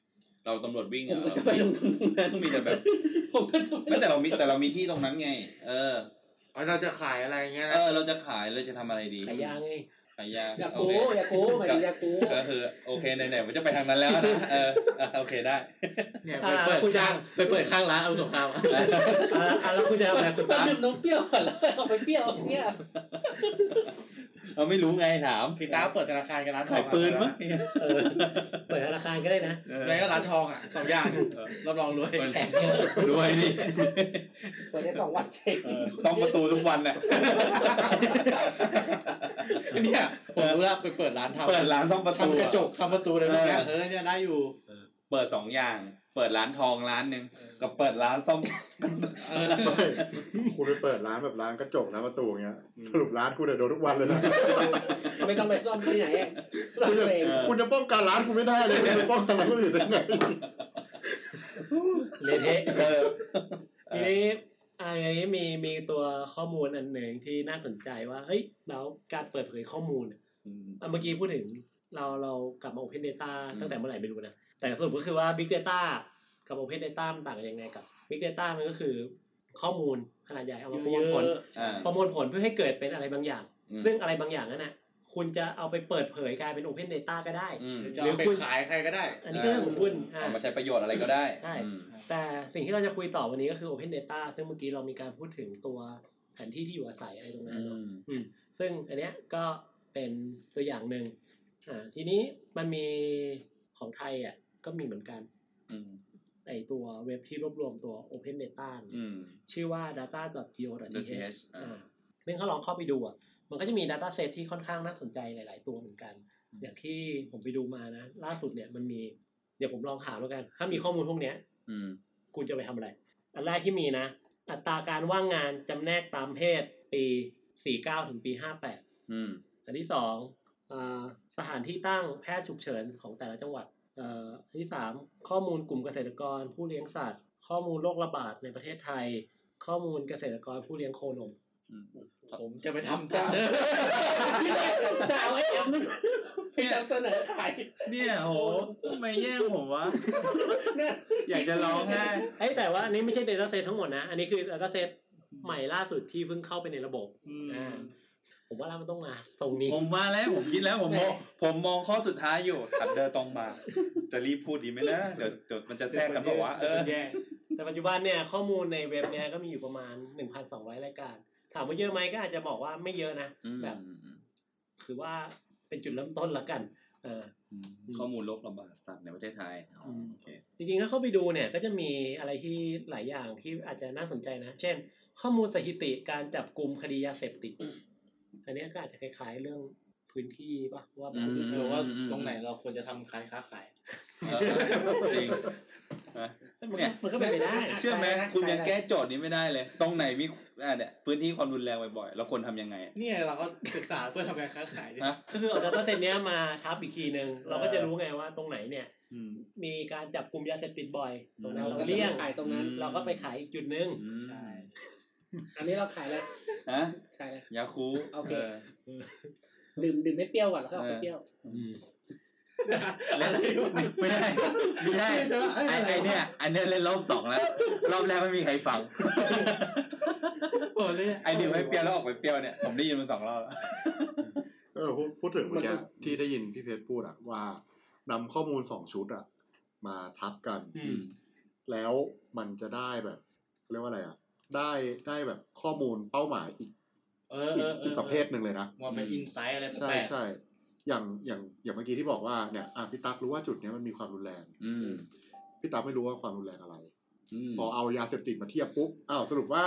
เราตำรวจวิ่งผมอะก็จะไปลงทุนตรงนั้นต้องมีแต่แบบผมก็จะไปไม่แต่เรามีแต่เรามีที่ตรงนั้นไง เออเอาเราจะขายอะไรเงี้ยเอนะอเราจะขายเราจะทำอะไรดีขายยางไง ขายยาอยากโอโก้เคอยากโก้หมายถึงอยากโก้ก็คือโอเคไหนๆมันจะไปทางนั้นแล้วนะเอออะโอเคได้เนี่ยอ่าไปเปิดคุณจะข้างไปเปิดข้างร้านเอาสงครามอะอะแล้วคุณจะทำอะไรคุณมันตาดื่มนมเปรี้ยวก่อนแล้วเอาไปเปรี้ยวเนี่ย เราไม่รู้ไงถามพี่ตาเปิดธนาคารกับร้านทอขางยปืนมั้งเออเปิดธนาคารก็ได้นะเออแล้วก็ร้านทองอะสองอย่างรับรองรวยแขกเยอะรวยดิเปิดได้สองวันเช็คซ่อมประตูทุกวันน่ะเนี่ยผมรู้แล้วไปเปิดร้านทำเปิดร้านซ่อมประตูทำกระจกทำประตูเลยเมื่อกี้เออเออเนี่ยได้อยู่ เปิดสองอย่าง เปิดร้านทองร้านหนึ่งกับเปิดร้านซ่อมเออคุณไปเปิดร้านแบบร้านกระจกนะประตูอย่างเงี้ยสรุปร้านคุณเนี่ยโดนทุกวันเลยนะไม่ต้องไปซ่อมที่ไหนอะซ่อมคุณจะตัวเองคุณจะป้องกันร้านคุณไม่ได้เลยคุณจะป้องกันร้านคนอื่นได้ไงเละเทะเออทีนี้อ่าอย่างนี้มีมีตัวข้อมูลอันหนึ่งที่น่าสนใจว่าเฮ้ยแล้วการเปิดเผยข้อมูลเนี่ยอะเมื่อกี้พูดถึง เราเรากลับมา Open Data อืมตั้งแต่เมื่อไหร่ไม่รู้นะ แต่สรุปก็คือว่า Big Data กับ Open Data มันต่างกันยังไงกับ Big Data มันก็คือข้อมูลขนาดใหญ่เอามาประมวลผลอ่าประมวลผลเพื่อให้เกิดเป็นอะไรบางอย่างอืมซึ่งอะไรบางอย่างนั้นนะคุณจะเอาไปเปิดเผยกลายเป็น Open Data ก็ได้อืมจะหรือเอาไปคุณขายใครก็ได้ อันนี้ก็เรื่องของคุณอ่าเอามาใช้ประโยชน์อะไรก็ได้ใช่อืมแต่สิ่งที่เราจะคุยต่อวันนี้ก็คือ Open Data ซึ่งเมื่อกี้เรามีการพูดถึงตัวแผนที่ที่อยู่อาศัยอะไรตรงนั้นอืเนอะมอืมซึ่งอันเนี้ยก็เป็นตัวอย่างหนึ่ง อ่าทีนี้มันมีของไทยอะก็มีเหมือนกันอืมไอตัวเว็บที่รวบรวมตัว Open Data เนี่ยอืมชื่อว่า data.go.th .th อ่าอ่าซึ่งเขาลองเข้าไปดูอะ มันก็จะมี Data Set ที่ค่อนข้างน่าสนใจหลาย ๆ ตัวเหมือนกัน อย่างที่ผมไปดูมานะ ล่าสุดเนี่ยมันมี เดี๋ยวผมลองถามแล้วกัน ถ้ามีข้อมูลพวกเนี้ยอืมคุณจะไปทำอะไร อันแรกที่มีนะ อัตราการว่างงานจำแนกตามเพศปี 49 ถึงปี 58อืมอันที่สองอ่าสถานที่ตั้งแพทย์ฉุกเฉินของแต่ละจังหวัดเอ่ออันที่สามข้อมูลกลุ่มเกษตรกรผู้เลี้ยงสัตว์ ข้อมูลโรคระบาดในประเทศไทย ข้อมูลเกษตรกรผู้เลี้ยงโคนมผมจะไปทำตามจะเอาไอ้เอ็มนึงพี่นำเสนอขายเนี่ยโหทำไมแย่งผมวะเนี่ยอยากจะร้องไห้เอ้ยแต่ว่าอันนี้ไม่ใช่ Data Set ทั้งหมดนะ อันนี้คือ Data Set ใหม่ล่าสุดที่เพิ่งเข้าไปในระบบอ่า ผมว่าแล้วมันต้องมาตรงนี้ ผมมาแล้วผมคิดแล้วผมมองผมมองข้อสุดท้ายอยู่ถัดเดินตรงมา จะรีบพูดดีไหมนะเดี๋ยวเดี๋ยวมันจะแทรกกันบอกว่าเออแย่แต่ปัจจุบันเนี่ยข้อมูลในเว็บเนี่ยก็มีอยู่ประมาณ1,200รายการ ถามว่าเยอะไหมก็อาจจะบอกว่าไม่เยอะนะอืมแบบคือว่าเป็นจุดเริ่มต้นละกันเอออืมข้อมูลโรคระบาดสัตว์ในประเทศไทยอ๋ออมโอเคจริงๆ ถ้าเข้าไปดูเนี่ยก็จะมีอะไรที่หลายอย่างที่อาจจะน่าสนใจนะ เช่น ข้อมูลสถิติการจับกลุ่มคดียาเสพติด อันเนี้ยก็อาจจะคล้ายๆเรื่องพื้นที่ปะว่าแบบเออว่าตรงไหนเราควรจะทำขายค้าขายเออจริงมันก็มันก็เป็นไปได้ เชื่อไหมคุณยังแก้โจทย์นี้ไม่ได้เลย ตรงไหนมีอ่าเนี่ยพื้นที่ความรุนแรงบ่อยๆเราควรทำยังไงอะเนี่ยเราก็ศึกษาเพื่อทำการค้าขายดิฮะก็คือเอา data set เนี้ยมาทับอีกทีหนึ่งเราก็จะรู้ไงว่าตรงไหนเนี่ยอืมมีการจับกลุ่มยาเสพติดบ่อย ตรงนั้นอืมเราเลี่ยงขายตรงนั้น เราก็ไปขายอีกจุดหนึ่งอืมใช่ อันนี้เราขายเลยฮะขายเลยยาคูโอเคเออดื่มดื่มให้เปรี้ยวก่อนแล้วก็เอาไปเปรี้ยวแล้วไม่ได้ไม่ได้ไอ้ไอเนี่ย อันเนี้ยเล่นรอบสองแล้ว รอบแรกไม่มีใครฟังโอ้เลยไอเดียวไม่เปรี้ยวแล้วออกไปเปรี้ยวเนี่ยผมได้ยินมาสองรอบแล้วเออพูดพูดถึงเมื่อกี้ที่ได้ยินพี่เพชรพูดอะว่านำข้อมูลสองชุดอะมาทับกันอืมแล้วมันจะได้แบบเรียกว่าอะไรอะ ได้ได้แบบข้อมูลเป้าหมายอีกเอออีเอกอเออีกอประเภทหนึ่งเลยนะมันเป็นอินไซต์อะไรใช่แปลกใช่อย่างอย่างอย่างเมื่อกี้ที่บอกว่าเนี่ยอะพี่ตั๊กรู้ว่าจุดเนี้ยมันมีความรุนแรง อืมพี่ตั๊กไม่รู้ว่าความรุนแรงอะไรอืมพอเอายาเสพติดมาเทียบปุ๊บอ้าวสรุปว่า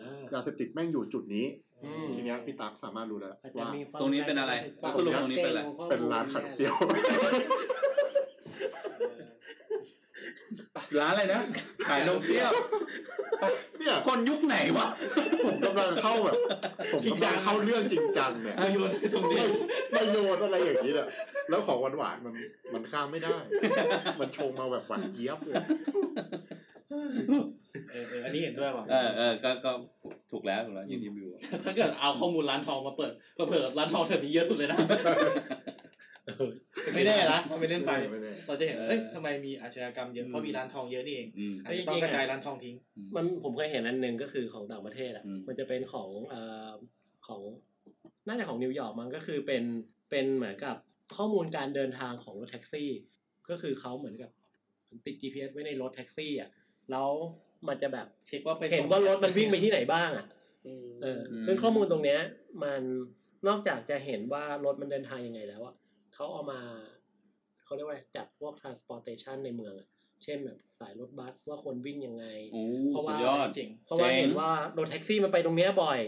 อ่ายาเสพติดแม่งอยู่จุดนี้อืมทีเนี้ยพี่ตั๊กสามารถรู้แล้วอาจจะว่ามีความตรงนี้เป็นอะไรความสรุปตรงนี้เป็นอะไรเป็นร้านขนมเปรี้ยวร้านอะไรนะขายนมเปรี้ยว เนี่ยคนยุคไหนวะผมกำลังเข้าแบบผมกำลังเข้าเรื่องจริงจังเนี่ยอายุนตรงนี้ไม่โยนอะไรอย่างนี้แหละแล้วของหวานหวานๆมันมันข้ามไม่ได้ มันชงมาแบบหวานเจี๊ยบเลยเออเอออันนี้เห็นด้วยป่ะเออเออก็ก็ถูกแล้วถูกแล้วอย่างที่บิวบอกถ้าเกิดเอาข้อมูลร้านทองมาเปิดเผลอๆร้านทองแถวนี้เยอะสุดเลยนะ ไม่แน่นะมันไม่เล่นไปไม่ได้เราจะเห็นเอ้ยทำไมมีอาชญากรรมเยอะ เพราะมีร้านทองเยอะนี่เองอืมอาจจะต้องกระจายร้านทองทิ้ง มันผมเคยเห็นอันหนึ่งก็คือของต่างประเทศอะอืมมันจะเป็นของเอ่อของน่าจะของนิวยอร์กมันก็คือเป็นเป็นเหมือนกับข้อมูลการเดินทางของรถแท็กซี่ ก็คือเขาเหมือนกับติด GPS ไว้ในรถแท็กซี่อะแล้วมันจะแบบเช็คว่าไปเห็นว่ารถมันวิ่งไปที่ไหนบ้างอะอืมเออซึ่งข้อมูลตรงเนี้ยมันนอกจากจะเห็นว่ารถมันเดินทางยังไงแล้วอะ เขาเอามาเขาเรียกว่าจัดพวก transportation ในเมืองอะเช่นแบบสายรถบัสว่าคนวิ่งยังไงโอ้เพราะว่าสุดยอดจริงเพราะว่าเจ๋งเห็นว่ารถแท็กซี่มันไปตรงเนี้ยบ่อย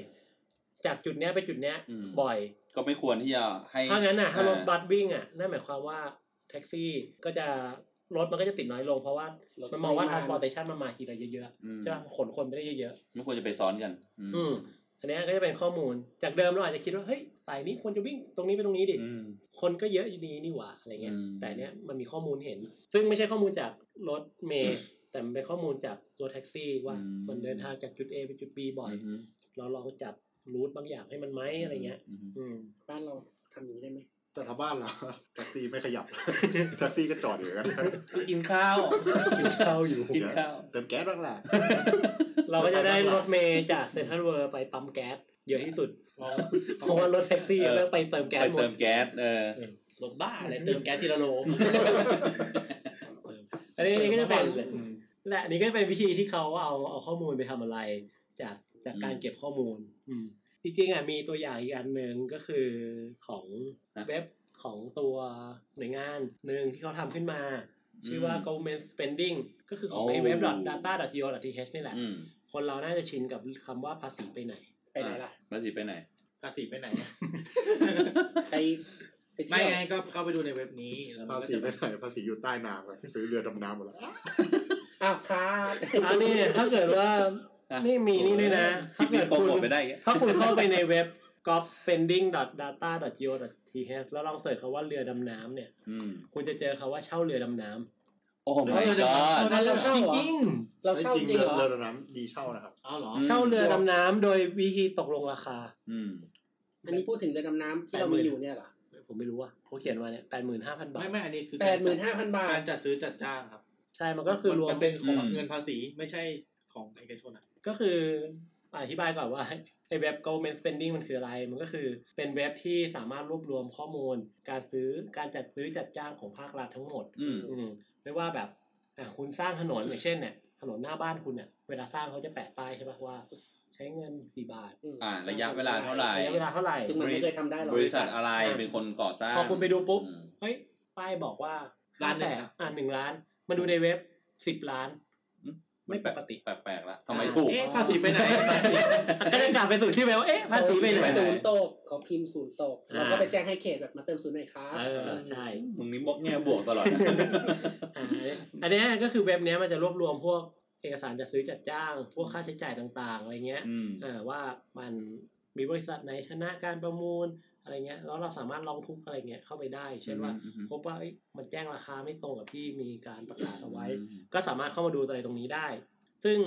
จากจุดเนี้ยไปจุดเนี้ยอืมบ่อย ก็ไม่ควรที่จะให้ถ้างั้นอะถ้ารถอ่บัสวิ่งอะนั่นหมายความว่าแท็กซี่ก็จะรถมันก็จะติดน้อยลงเพราะว่ามันมองว่า transportation มันมาทีละเยอะอืมๆใช่ปะขนคนไปได้เยอะไม่ควรจะไปซ้อนกัน อืมๆ อืมอันเนี้ยก็จะเป็นข้อมูล จากเดิมเราอาจจะคิดว่าเฮ้ยสายนี้ควรจะวิ่งตรงนี้ไปตรงนี้ดิอืมคนก็เยอะอยู่ดีนี่หว่าอะไรเงี้ยอืมแต่เนี้ยมันมีข้อมูลเห็น ซึ่งไม่ใช่ข้อมูลจากรถเมย์แต่มันเป็นข้อมูลจากรถแท็กซี่ว่ามันเดินทางจากจุด A ไปจุด B บ่อยอืมเราลองจัด route บางอย่างให้มันไหมอะไรเงี้ยอืมอืมบ้านเราทำอย่างนี้ได้ไหมแต่ถ้าบ้านเราแท็กซี่ไม่ขยับแท็กซี่ก็จอดอยู่อย่างนั้นกินข้าวกินข้าวอยู่กินข้าวเติมแก๊สบ้างแหละ เราก็จะได้รถเมย์จากเซ็นทรัลเวิร์ไปปั๊มแก๊สเยอะที่สุด เพราะว่ารถแท็กซี่เออเริ่มไปเติมแก๊สไปเติมแก๊สหมดเออรถบ้าอะไรเติมแก๊สทีละโลอันนี้ก็จะเป็นเติมน้ำมันและอันนี้ก็เป็นวิธีที่เขาเอาเอาข้อมูลไปทำอะไร จากจากการอืมเก็บข้อมูล อืมจริงๆอะมีตัวอย่างอีกอันหนึ่งก็คือของฮะเว็บของตัวหน่วยงานหนึ่งที่เขาทำขึ้นมา ชื่อว่าอืม government spending ก็คือของโอ้ไอ้เว็บ data.go.th นี่แหละอืม คนเราน่าจะชินกับคำว่าภาษีไปไหน ไปไหนล่ะ ภาษีไปไหน ภาษีไปไหนอะไปไปเที่ไม่ยวไงก็เข้าไปดูในเว็บนี้แล้วมันภาก็ษีจะไม่ไหนภาษีอยู่ใต้น้ำอะซื้อเรือดำน้ำหมดแล้วอ้าวครับอันนี้ถ้าเกิดว่า อะนี่มีนี่ด้วยนะคลิปนี้ถ้าโปรเกิดโมคุทณไปได้อีกถ้าคุณเข้าไปในเว็บ gov.spending.data.go.th แล้วลองเสิร์ชคำว่าเรือดำน้ำเนี่ย อืม คุณจะเจอคำว่าเช่าเรือดำน้ำ โอ้ my เฮ้ยเดี๋ยว god อะเราเช่าจเหรอริงเราเช่าจจริงริงเหรอเรือดำน้ำดีเช่านะครับ เอาเหรอๆเช่าเรือดำน้ำโดยวิธีตกลงราคา อืม อันนี้พูดถึงเรือดำน้ำที่เรามีอยู่เนี่ยเหรอ ผมไม่รู้ว่าเขาเขียนมาเนี่ยแปดหมื่นห้าพันบาท ไม่ไม่อันนี้คือแปดหมื่นห้าพันบาท การจัดซื้อจัดจ้างครับ ใช่ มันก็คือรวม มันเป็นของอืมเงินภาษีไม่ใช่ของเอกชนอะ ก็คือ อธิบายก่อนว่าไอ้เว็บ government spending มันคืออะไร มันก็คือเป็นเว็บที่สามารถรวบรวมข้อมูล การซื้อการจัดซื้อจัดจ้างของภาครัฐทั้งหมด อืมอืมไม่ว่าแบบอะคุณสร้างถนนอย่างเช่นเนี่ยถนนหน้าบ้านคุณเนี่ยเวลาสร้างเขาจะแปะป้ายใช่ปะว่า ใช้เงินกี่บาทอ่าระยะเวลาเท่าไหร่ระยะเวลาเท่าไหร่ซึ่งมันไม่เคยทำได้หรอกบริษัทอะไรเป็นคนก่อสร้างพอคุณไปดูปุ๊บอืมเฮ้ยป้ายบอกว่าล้านหนึ่แสงนอะอ่าหนึ่งล้าน มาดูในเว็บสิบล้าน ไม่ปกติแปลกๆแล้วทำไมถูก เอ๊ะภาษีไปไหนก็จะกลับไปสู่ที่เว็บว่าเอ๊ะภาษีไปไหนปศูนย์ตกขอพิมพ์ศูนย์ตกอ่าเราก็ไปแจ้งให้เขตแบบมาเติมศูนย์หน่อยครับเออใช่มึงนี่บอกแง่บวกตลอดนะอ่าอันเนี้ยก็คือเว็บเนี้ยมันจะรวบรวมพวกเอกสารจัดซื้อจัดจ้าง พวกค่าใช้จ่ายต่างๆอะไรเงี้ยอืมเออว่ามันมีบริษัทไหนชนะการประมูล อะไรเงี้ยแล้วเราสามารถลองทุกข์อะไรเงี้ยเข้าไปได้ เช่นว่าอืมพบว่าเอ้ยมันแจ้งราคาไม่ตรงกับที่มีการประกาศเอาไว้อืมก็สามารถเข้ามาดูอะไรตรงนี้ได้ ซึ่ง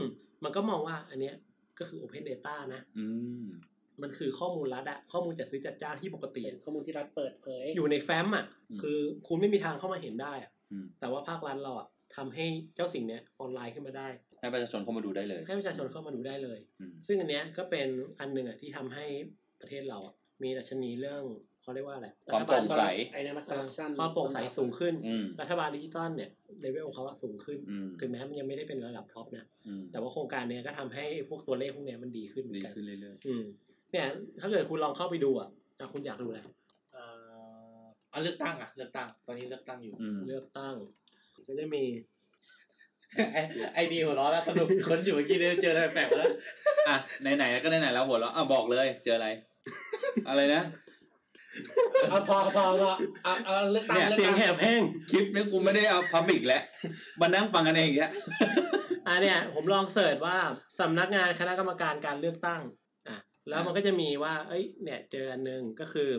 มันก็มองว่าอันเนี้ยก็คือ Open Data นะอืมมันคือข้อมูลรัฐอะข้อมูลจัดซื้อจัดจ้างที่ปกติเป็นข้อมูลที่รัฐเปิดเผยอยู่ในแฟ้มอะอืมคือคุณไม่มีทางเข้ามาเห็นได้อะอืมแต่ว่าภาครัฐเราอะทำให้เจ้าสิ่งเนี้ยออนไลน์ขึ้นมาได้ ให้ประชาชนเข้ามาดูได้เลย ให้ประชาชนเข้ามาดูได้เลยอืมซึ่งอันเนี้ยก็เป็นอันหนึ่งอะที่ทำให้ประเทศเราอะ มีดัชนีเรื่องเขาเรียกว่าอะไรความโปร่งใสไอ้นั่นมันเออร์รัปชันความโปร่งใสสูงขึ้นอืมรัฐบาลดิจิตอลเนี่ยเลเวลของเขาอะสูงขึ้นอืมถึงแม้มันยังไม่ได้เป็นระดับ top นะอืมแต่ว่าโครงการเนี้ยก็ทำให้พวกตัวเลขพวกเนี้ยมันดีขึ้นเหมือนกันดีขึ้นเรื่อยอืมเนี่ยถ้าเกิดคุณลองเข้าไปดูอะอะคุณอยากดูอะไรเอ่อเอาเลือกตั้งอะเลือกตั้งตอนนี้เลือกตั้งอยู่ๆอืมเลือกตั้ง ก็จะมีไอ้ไอ้นี่หัวเราะแล้วสนุกคนอยู่เมื่อกี้เนี่ยเจออะไรแปลกๆแล้วอะไหนๆก็ไหนๆแล้วหัวเราะอะบอกเลยเจออะไร อะไรนะเอาพอพอพอเอาเอาเลือกตั้งเนี่ยเลือกเสียงตั้งแหบแห้งคลิปนี้กูไม่ได้เอาพับบิกแล้วมานั่งฟังกันเองอย่างเงี้ยอะเนี่ยผมลองเสิร์ชว่าสำนักงานคณะกรรมการการเลือกตั้งอะแล้วมันก็จะมีว่า เอ้ย เนี่ยเจออันหนึ่งก็คือ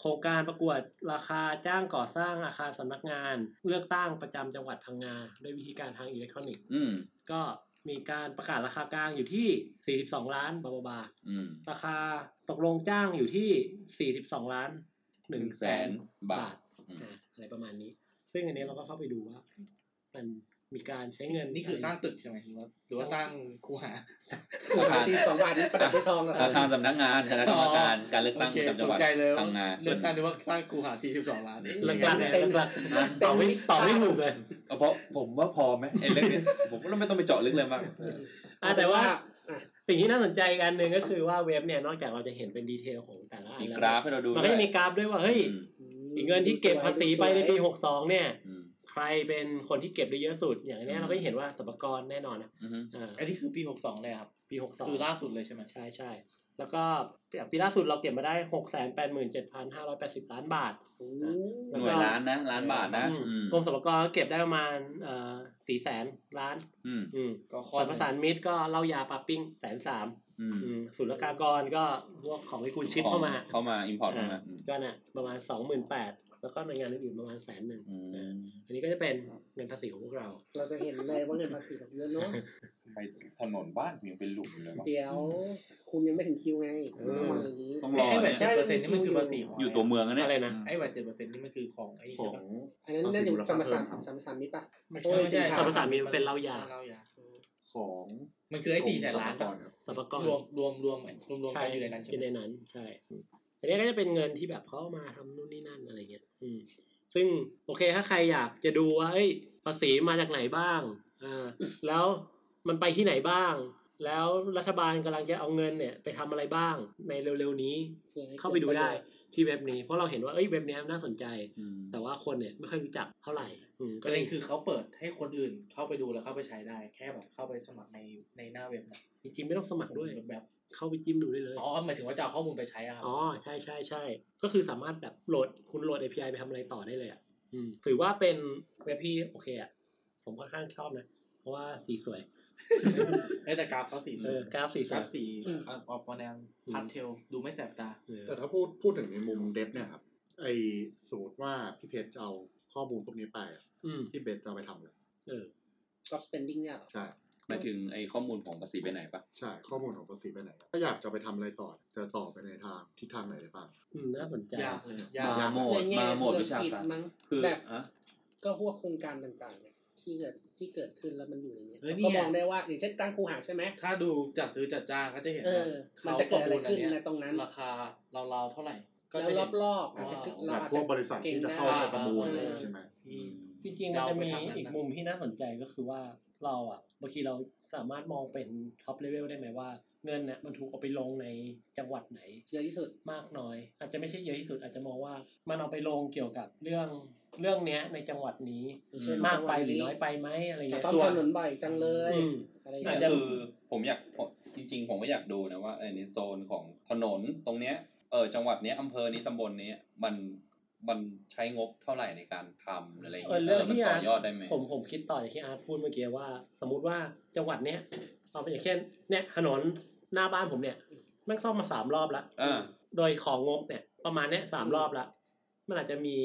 โครงการประกวดราคาจ้างก่อสร้างอาคารสำนักงาน เลือกตั้งประจำจังหวัดพังงาด้วยวิธีการทางอิเล็กทรอนิกส์ อืม ก็ มีการประกาศราคากลางอยู่ที่ 42 ล้านบาทบาทอืมราคาตกลงจ้างอยู่ที่ 42 ล้าน1แสนบาบาททอืมอะอะไรประมาณนี้ ซึ่งอันนี้เราก็เข้าไปดูว่า มัน มีการใช้เงินนี่คือสร้างตึกใช่ไหมหรือว่าหรือว่าสร้างคูหาคูหาสี่สองบาทนี่ประดับด้วยทองนะคอารับคารสำนักงานคณะกรรมการการเลือกโอตั้งเคประจำจัตงหกวัดใจเลยพังงาเลือกตั้งนึกว่าสร้างคูหา42ล้านเลิกลักเลยเลิกลักตอบไม่ตอบไม่ถูกเลยเอาเพราะผมว่าพอไหมไอ้เรื่องนี้ผมก็ไม่ต้องไปเจาะลึกเลยมากอะแต่ว่าอะสิ่งที่น่าสนใจอีกอันหนึ่งก็คือว่าเว็บเนี่ยนอกจากเราจะเห็นเป็นดีเทลของแต่ละอันมีแล้วกราฟให้เราดูมันก็จะมีกราฟด้วยว่าเฮ้ยอืมอีกเงินที่เก็บภาษีไปในปีหกสองเนี่ยอืมใค รเป็นคนที่เก็บได้เยอะสุด อย่างเนี้ยเราก็จะเห็นว่าสรรพากรแน่นอนนะอืมอ่าอันนี้คือปีหกสองเลยครับปีหกสองคือล่าสุดเลยใช่ไหมใช่ใช่แล้วก็ปีล่าสุดเราเก็บมาได้หกแสนแปดหมื่นเจ็ดพันห้าร้อยแปดสิบล้านบาทโอ้หน่วยล้านนะล้านบาทนะอืมอืมกรมสรรพากรก็เก็บได้ประมาณเอ่อสี่แสนล้านอืมอืมก็ข้ส่วนประสานมิตรก็เหล่ายาปาปิ้งแสนสามอืมอืม ศุลกากรก็พวกของที่คุณ ship เข้ามา เข้ามา import เข้ามาอ่าก็น่ะประมาณสองหมื่นแปดแล้วก็หน่วยงานอื่นๆประมาณแสนหนึ่งอืมอันนี้ก็จะเป็นเงินภาษีของพวกเรา เราจะเห็นเลยว่าเงินภาษีแบบเยอะเนาะไปถนนบ้านยังเป็นหลุมเลยวะเดี๋ยวคุณยังไม่ถึงคิวไงเออต้องมาอย่างนี้ต้องรอไอ้แบเนี่ยเจ็ดเปอร์เซ็นต์นี่มันคือภาษีของอยู่ตัวเมืองนะเนี่ยอะไรนะไอ้แบบเจ็ดเปอร์เซ็นต์นี่มันคือของไอ้นี่ขอใช่ปะอันนั้นน่าจะสรรพสาสรรพสามิตปะโอ้ยไม่ใช่สรรพสามิตมันเป็นเหล้ายาเหล้ายา ของมันคือไอ้สี่แสนล้านกรปะมสรรพกรครับสรรพากรรวมรวมรวมรวมรวมใช่กันอยู่ในนั้นใช่อยู่ไหมในนั้นใช่อืมอันนี้ก็จะเป็นเงินที่แบบเขาเอามาทำนู่นนี่นั่นอะไรเงี้ย อืม ซึ่งโอเคถ้าใครอยากจะดูว่าเอ้ยภาษีมาจากไหนบ้างอ่าแล้วมันไปที่ไหนบ้าง แล้วรัฐบาลกำลังจะเอาเงินเนี่ย ไปทำอะไรบ้างในเร็วๆนี้ เข้าไปดูได้ ที่เว็บนี้เพราะเราเห็นว่าเอ้ยเว็บเนี้ยน่าสนใจอืมแต่ว่าคนเนี่ยไม่ค่อยรู้จักเท่าไหร่อืมปก็ระเลเด็ยนคือเขาเปิดให้คนอื่นเข้าไปดูแล้วเข้าไปใช้ได้ แค่แบบเข้าไปสมัครในในหน้าเว็บนะจริงๆไม่ต้องสมัครด้วยแบบเข้าไปจิ้มดูได้เลยอ๋อหมายถึงว่าจะเอาข้อมูลไปใช้อะครับอ๋อใช่ใช่ใช่ก็คือสามารถแบบโหลดคุณโหลด API ไปทำอะไรต่อได้เลยอะอืมถือว่าเป็นเว็บที่โอเคอะผมค่อนข้างชอบนะ เพราะว่าสีสวย เอ้ยแต่กราฟเขาสีเออกราฟสีสกวรายฟสีออกมาแนวพาสเทลดูไม่แสบตาเออแต่ถ้าพูดพูดถึงในมุมเดฟเนี่ยครับ ไอสมมติว่าพี่เพชรจะเอาข้อมูลพวกนี้ไปอะอืมพี่เบสจะเอาไปทำเลยเออก็ spending เนี่ยเหรอใช่หมายถึงไอ้ข้อมูลของภาษีไปไหนปะใช่ ข้อมูลของภาษีไปไหน ถ้าอยากจะไปทำอะไรต่อจะต่อไปในทางทิศทางไหนได้บ้างอืมน่าสนใจยากเลยยากมาโหมดในแง่มาโหมดธุรวิชากิจการมั้งคือแบบอะก็พวกโครงการต่างๆเนี่ย ที่เกิดที่เกิดขึ้นแล้วมันอยู่ในเนี้ยเออนี่ก็ไงมองได้ว่าอย่างเช่นตั้งคูหาใช่ไหมถ้าดูจัดซื้อจัดจ้างก็จะเห็นเอว่าอมันจะเกิดอะไรขึ้นข้อมูลในตรงนั้น ราคาเราๆเท่าไหร่ก็แล้วจะเห็นรอบๆอาจจะอ๋อเราแบบอาจจะพวกบริษัทที่จะเข้าไปประมูลอะไรอย่างงี้ใช่ไหมอืมจริงๆมันจะมีเดาไปทางนั้นนะอีกมุมที่น่าสนใจก็คือว่าเราอะบางทีเราสามารถมองเป็น top level ได้ไหมว่าเงินเนี่ยมันถูกเอาไปลงในจังหวัดไหน เยอะที่สุดมากน้อย อาจจะไม่ใช่เยอะที่สุดอาจจะมองว่ามันเอาไปลงเกี่ยวกับเรื่อง เรื่องเนี้ยในจังหวัดนี้เช่นมากไปหรือน้อยไปไหมอะไรเงี้ยซ่อมถนนส่วนบ่อยจังเลยอืมอะไรอย่างอาเงี้จยจะคือผมอยากผมจริง ๆ ผมก็อยากดูนะว่าเออในโซนของถนนตรงเนี้ยเออจังหวัดเนี้ยอำเภอนี้ตำบลนี้มันมันใช้งบเท่าไหร่ในการทำอะไรอย่างเออเงี้ยเรื่องมันที่ต่อาอร์ตยอดได้ไหมผมผมคิดต่อจากที่อาร์ตพูดเมื่อกี้ว่า สมมุติว่าจังหวัดเนี้ยเอาเป็นอย่างเช่น เนี่ยถนนหน้าบ้านผมเนี่ยแม่งซ่อมมาสามรอบละอ่าโดยของงบเนี่ย ประมาณเนี้ยสามรอบละมันอาจจะมี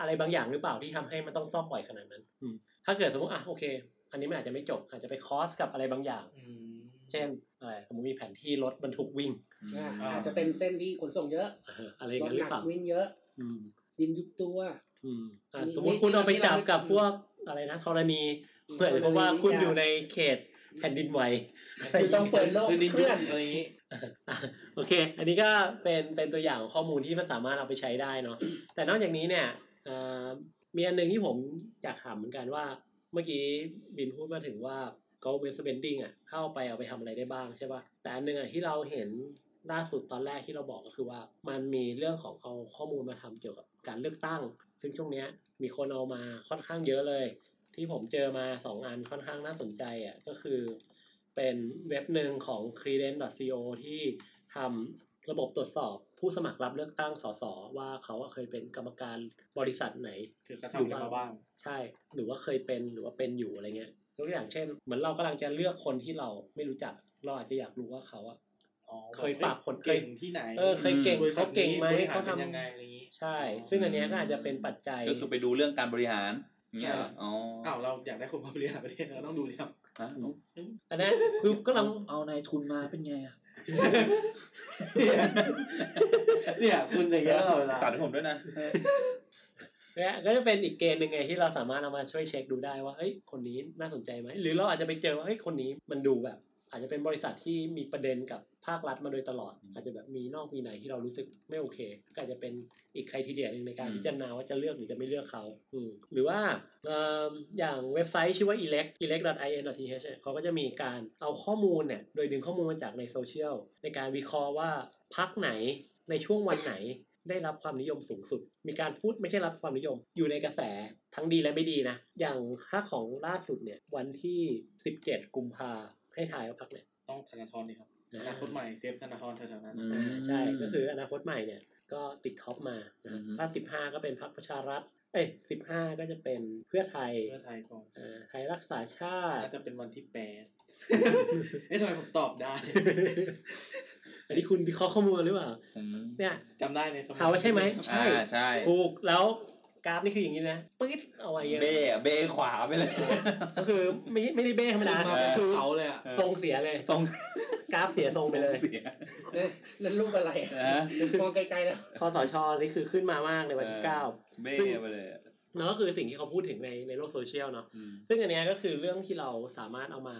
อะไรบางอย่างหรือเปล่าที่ทำให้มันต้องซ่อมบ่อยขนาดนั้นอืมถ้าเกิดสมมติอะโอเค อันนี้มันอาจจะไม่จบ อาจจะไปคอสกับอะไรบางอย่างอืมเช่นอะไรสมมติมีแผนที่รถบรรทุกวิ่งอ่าอ่าอาจจะเป็นเส้นที่ขนส่งเยอะเอออะไรอย่างรถนั้นหหรืนัอเปล่าวิ่งเยอะอืมดินยุบตัวอืมอะนี่สมมติคุณเอาไปจับกับนี่พวกอะไรนะธรณีเพื่อจะพบว่าคุณอยู่ในเขตแผ่นดินไหวคือต้องเปิดโลกคือดินเคลื่อนอะไรอย่างงี้โอเค อันนี้ก็เป็นเป็นตัวอย่างของข้อมูลที่มันสามารถเอาไปใช้ได้เนาะแต่นอกจากนี้เนี่ยเอ่อ มีอันหนึ่งที่ผมอยากถามเหมือนกันว่า เมื่อกี้บินพูดมาถึงว่า government spending อะเข้าไปเอาไปทำอะไรได้บ้างใช่ป่ะแต่อันหนึ่งอะที่เราเห็นล่าสุดตอนแรกที่เราบอกก็คือว่า มันมีเรื่องของเอาข้อมูลมาทำเกี่ยวกับการเลือกตั้ง ซึ่งช่วงเนี้ยมีคนเอามาค่อนข้างเยอะเลย ที่ผมเจอมาสองอันค่อนข้างน่าสนใจอะก็คือ เป็นเว็บหนึ่งของ credence.co ที่ทำระบบตรวจสอบ ผู้สมัครรับเลือกตั้งสสว่าเขาอะเคยเป็นกรรมการบริษัทไหนคือกระทำอะไรมาบ้างใช่ หรือว่าเคยเป็นหรือว่าเป็นอยู่อะไรเงี้ยยกตัวอย่างเช่น เหมือนเรากำลังจะเลือกคนที่เราไม่รู้จัก เราอาจจะอยากรู้ว่าเขาอะอ๋อเคยฝากคนเก่งที่ไหนเออเคยเก่งบริษัเขาทเก่งไหมนี้บริหรเขาทำป็นยังไงอะไรอย่างงี้ใช่ ซึ่งอันเนี้ยก็อาจจะเป็นปัจจัยก็คือไปดูเรื่องการบริหารเงี้ยใช่เหรออ๋ออ้าวเราอยากได้คนมาบริหารประเทศเราต้องดูดิครับฮะอันนั้นคือก็ลังเอานายทุนมาเป็นไงอะ เนี่ยคุณอย่างเงี้ยตลอดเวลาตัดให้ผมด้วยนะเนี่ยก็จะเป็นอีกเกณฑ์หนึ่งไงที่เราสามารถเอามาช่วยเช็คดูได้ว่าเฮ้ยคนนี้น่าสนใจไหมหรือเราอาจจะไปเจอว่าเฮ้ยคนนี้มันดูแบบ อาจจะเป็นบริษัทที่มีประเด็นกับภาครัฐมาโดยตลอด อาจจะแบบมีนอกมีไหนที่เรารู้สึกไม่โอเค ก็อาจจะเป็นอีกใครทีเดียหนึ่งในการอืมพิจารณาว่าจะเลือกหรือจะไม่เลือกเขาอืมหรือว่าเอิ่มอย่างเว็บไซต์ชื่อว่า elect elect.in.th เนี่ยเขาก็จะมีการเอาข้อมูลเนี่ยโดยดึงข้อมูลมาจากในโซเชียลในการวิเคราะห์ว่าพักไหนในช่วงวันไหนได้รับความนิยมสูงสุด มีการพูดไม่ใช่รับความนิยม อยู่ในกระแสทั้งดีและไม่ดีนะ อย่างค่าของล่าสุดเนี่ยวันที่ 17 กุมภา ให้ถ่ายว่าพักเนี่ยต้องธนาธรดีครับอ่าอนาคตใหม่เซฟธนาธรแถวๆนั้นอืมอ่าใช่ก็คืออนาคตใหม่เนี่ยก็ติดท็อปมานะฮะอือฮึถ้า15ก็เป็นพักประชารัฐ เอ้ย15ก็จะเป็นเพื่อไทย เพื่อไทยก่อนอ่าไทยรักษาชาติน่าจะเป็นวันที่แปดเอ๊ะทำไมผมตอบได้ อันนี้คุณวิเคราะห์ข้อมูลมาหรือเปล่าอืมเนี่ยจำได้ในสมัยถามว่าใช่ไหม ใช่อ่าใช่ ถูก แล้ว กราฟนี่คืออย่างนี้นะปึ๊ดเอาไว้เยอะเบ้อะเบ้ขวาไปเลย ก็คือไม่ไม่ได้เบ้ธรรมดามาเป็นคือเขาเลยอะทรงเสียเลยทรงกราฟเสียทรงไปเลยเสียนั่นรูปอะไรอะนะมองไกลๆแล้วคอสชนี่คือขึ้นมามากในวันที่เก้าเบ้ซึ่งไปเลยอะนั่นก็คือสิ่งที่เขาพูดถึงในในโลกโซเชียลเนาะอืมซึ่งอันเนี้ยก็คือเรื่องที่เราสามารถเอามา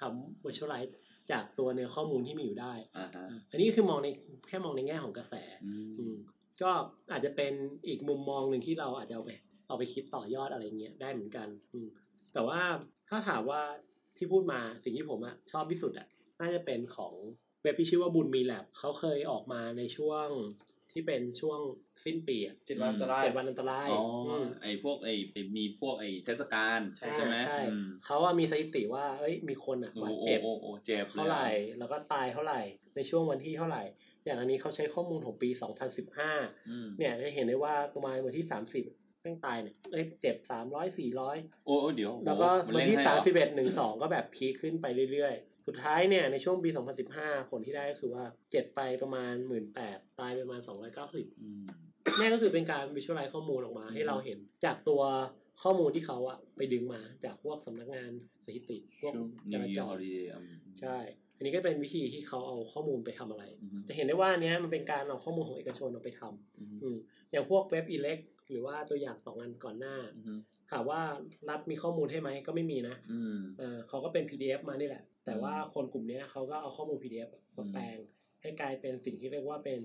ทำ virtualize จากตัวเนื้อข้อมูลที่มีอยู่ได้อ่าฮะอันนี้ก็คือมองในแค่มองในแง่ของกระแสอืมอืม ก็อาจจะเป็นอีกมุมมองหนึ่งที่เราอาจจะเอาไปเอาไปคิดต่อยอดอะไรเงี้ยได้เหมือนกันอืมแต่ว่าถ้าถามว่าที่พูดมาสิ่งที่ผมอะชอบที่สุดอะน่าจะเป็นของเว็บที่ชื่อว่าบุญมีแลบเขาเคยออกมาในช่วงที่เป็นช่วงสิ้นปีอะเจ็ดวันอันตรายเจ็ดวันอันตรายอ๋อมไอพวกไอไอ้มีพวกไอเทศกาลใช่ใช่ไหมใช่อืมเขาว่ามีสถิติว่าเอ้ยมีคนอะโอ้บาดโอ้เจ็บโอ้โอ้เจ็บลยเท่าไหร่แล้วก็ตายเท่าไหร่ในช่วงวันที่เท่าไหร่ อย่างอันนี้เขาใช้ข้อมูลของปี 2015อืมเนี่ยจะเห็นได้ว่าประมาณวันที่ 30แม่งตายเนี่ยเอ้ยเจ็บ300 400โอ้โอ้เดี๋ยวแล้วก็โอ้วันที่เล่นให้เหรอ31 1 2ก็แบบพีคขึ้นไปเรื่อยๆ สุดท้ายเนี่ยในช่วงปี2015ผลที่ได้ก็คือว่าเจ็บไปประมาณ18,000ตายไปประมาณ290อืมนี่ก็คือเป็นการวิชวลไลซ์ข้อมูลออกมาให้เราเห็นจากตัวข้อมูลที่เขาอะไปดึงมาจากพวกสำนักงานสถิติพวกช่วงจนิวราเยีจยร์ฮอรลิเดย์ใช่อั นนี้ก็เป็นวิธีที่เขาเอาข้อมูลไปทำอะไรอืมจะเห็นได้ว่าอันเนี้ยมันเป็นการเอาข้อมูลของเอกชนเอาไปทำอืมอืมอย่างพวกเว็บอิเล็กหรือว่าตัวอย่างสองอันก่อนหน้าอืมถามว่ารัฐมีข้อมูลให้ไหมก็ไม่มีนะอืมเออเขาก็เป็น PDF มานี่แหละ แต่ว่าคนกลุ่มเนี้ยเขาก็เอาข้อมูล PDF มาแปลงให้กลายเป็นสิ่งที่เรียกว่าเป็น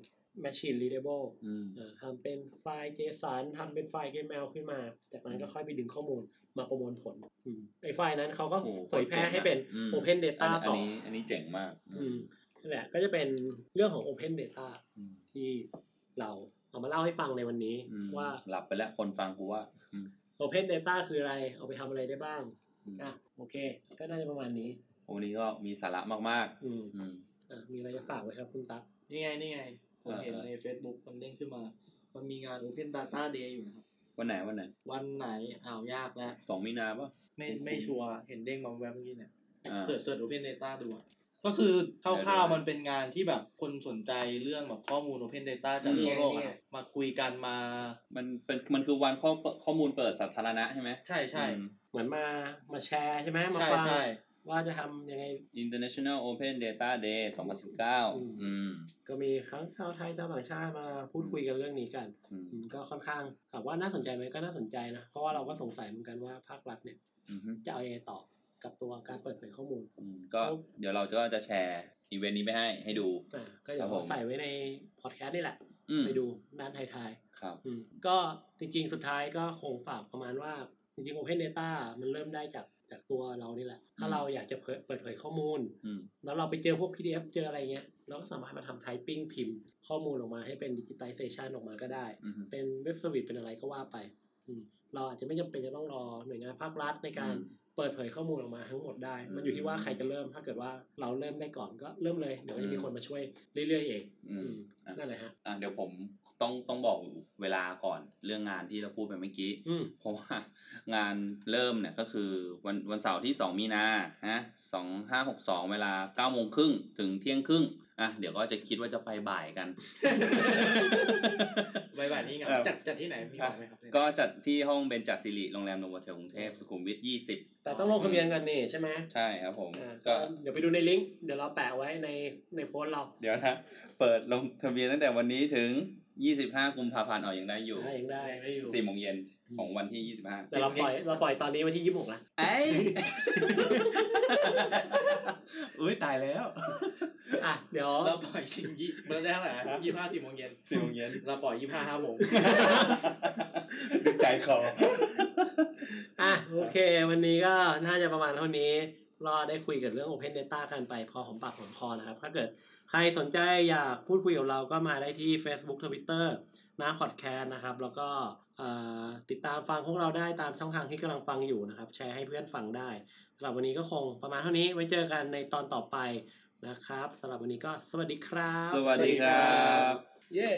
machine readable อืมเอ่อทำเป็นไฟล์ JSON ทำเป็นไฟล์ XML ขึ้นมา จากนั้นก็ค่อยไปดึงข้อมูลมาประมวลผลอืมไอ้ไฟล์นั้นเขาก็โอ้เผยแพร่ให้เป็นอืม Open อัน Data นี้อันต่อนี้อันนี้เจ๋งมากอืมนั่นแหละก็จะเป็นเรื่องของ Open Data อืมที่เราเอามาเล่าให้ฟังในวันนี้อืมว่าหลับไปแล้วคนฟังกูว่าอืม Open Data คืออะไร เอาไปทำอะไรได้บ้างอืมอะโอเค ก็น่าจะประมาณนี้วันนี้ก็มีสาระมากอืมๆอืมอะมีอะไรจะฝากไว้ครับคุณตั๊กนี่ไงนี่ไง ผมเห็นอ่าใน Facebook มันเด้งขึ้นมา มันมีงาน Open Data Day อยู่นะครับ วันไหนวันไหน วันไหนอ้าวยากแล้วสองมีนาป่ะ ไม่ไม่ชัวร์เห็นเด้งมาแวบเมื่อกี้เนี่ยอ่าเสิร์ชเสิร์ช Open Data ดูอะก็คือคร่าวๆมันเป็นงานที่แบบคนสนใจเรื่องแบบข้อมูล Open Data จากทั่วโลกอะครับมาคุยกันมา มันเป็นมันคือวันข้อข้อมูลเปิดสาธารณะใช่ไหมใช่ใช่อืมเหมือนมามาแชร์ใช่ไหมมาใช่ฟังใช่ ว่าจะทำยังไง International Open Data Day อืม2019 อืม ก็มีทั้งชาวไทยชาวต่างชาติมาพูดคุยกันเรื่องนี้กันอืมอืมก็ค่อนข้างถามว่าน่าสนใจไหมก็น่าสนใจนะ เพราะว่าเราก็สงสัยเหมือนกันว่าภาครัฐเนี่ยอืมจะเอายังไงต่อกับตัวการเปิดเผยข้อมูลอืมก็เดี๋ยวเราจะจะแชร์อีเวนต์นี้ไปให้ให้ดูอ่าก็เดี๋ยวครับผมใส่ไว้ในพอดแคสต์นี่แหละอืมไปดูด้านไทยครับๆอืมก็จริงๆ สุดท้ายก็คงฝากประมาณว่าจริงๆ Open Data มันเริ่มได้จาก จากตัวเรานี่แหละ ถ้าอืมเราอยากจะเผยเปิดเผยข้อมูลอืมแล้วเราไปเจอพวก PDF เจออะไรเงี้ย เราก็สามารถมาทำ typing พิมพ์ ข้อมูลออกมาให้เป็น digitization ออกมาก็ได้อืมเป็นเว็บสวิตเป็นอะไรก็ว่าไปอืมเราอาจจะไม่จำเป็นจะต้องรอหน่วยงานภาครัฐในการอืม เปิดเผยข้อมูลออกมาทั้งหมดได้ มันอยู่ที่ว่าใครจะเริ่ม ถ้าเกิดว่าเราเริ่มได้ก่อนก็เริ่มเลย เดี๋ยวก็จะมีคนมาช่วยเรื่อยๆเองอืมอืมอะนั่นแหละฮะอะเดี๋ยวผมต้องต้องบอกเวลาก่อนเรื่องงานที่เราพูดไปเมื่อกี้อืมเพราะว่างานเริ่มเนี่ยก็คือวันวันเสาร์ที่ 2 มีนาฮะสองห้าหกสองเวลา9โมงครึ่งถึงเที่ยงครึ่ง อะเดี๋ยวก็จะคิดว่าจะไปบ่ายกันไปบ่ายนี้ไงเออจัดจัดที่ไหนมีบอกไหมครับก็จัดที่ห้องเบญจศิริโรงแรมโนโวเทลกรุงเทพสุขุมวิท20แต่ต้องลงทะเบียนกันนี่ใช่ไหมใช่ครับผมอ่าก็ก็เดี๋ยวไปดูในลิงก์เดี๋ยวเราแปะไว้ในในโพสต์เรา เดี๋ยวนะเปิดลงทะเบียนตั้งแต่วันนี้ถึง 25กุมภาพันธ์ออกยังได้อยู่ได้ยังได้ได้อยู่4โมงเย็นของวันที่25แต่เราปล่อยเราปล่อยตอนนี้วันที่ยี่สิบหกนะไอ้ยอุฮ้ยตายแล้วอะเดี๋ยวเราปล่อยชิงยี่เบอร์ได้เท่าไหร่ยี่ห้าสี่โมงเย็นสี่โมงเย็นเราปล่อยยี่ห้าห้าโมงดูใจคออะโอเค วันนี้ก็น่าจะประมาณเท่านี้ รอได้คุยกับเรื่อง Open Data กันไปพอของปากของคอนะครับ ถ้าเกิด ใครสนใจอยากพูดคุยกับเราก็มาได้ที่ Facebook Twitter น้าพอดแคสต์นะครับ แล้วก็เอ่อติดตามฟังพวกเราได้ตามช่องทางที่กำลังฟังอยู่นะครับ แชร์ให้เพื่อนฟังได้สำหรับวันนี้ก็คงประมาณเท่านี้ไว้เจอกันในตอนต่อไปนะครับสำหรับวันนี้ก็สวัสดีครับ สวัสดีครับ เย้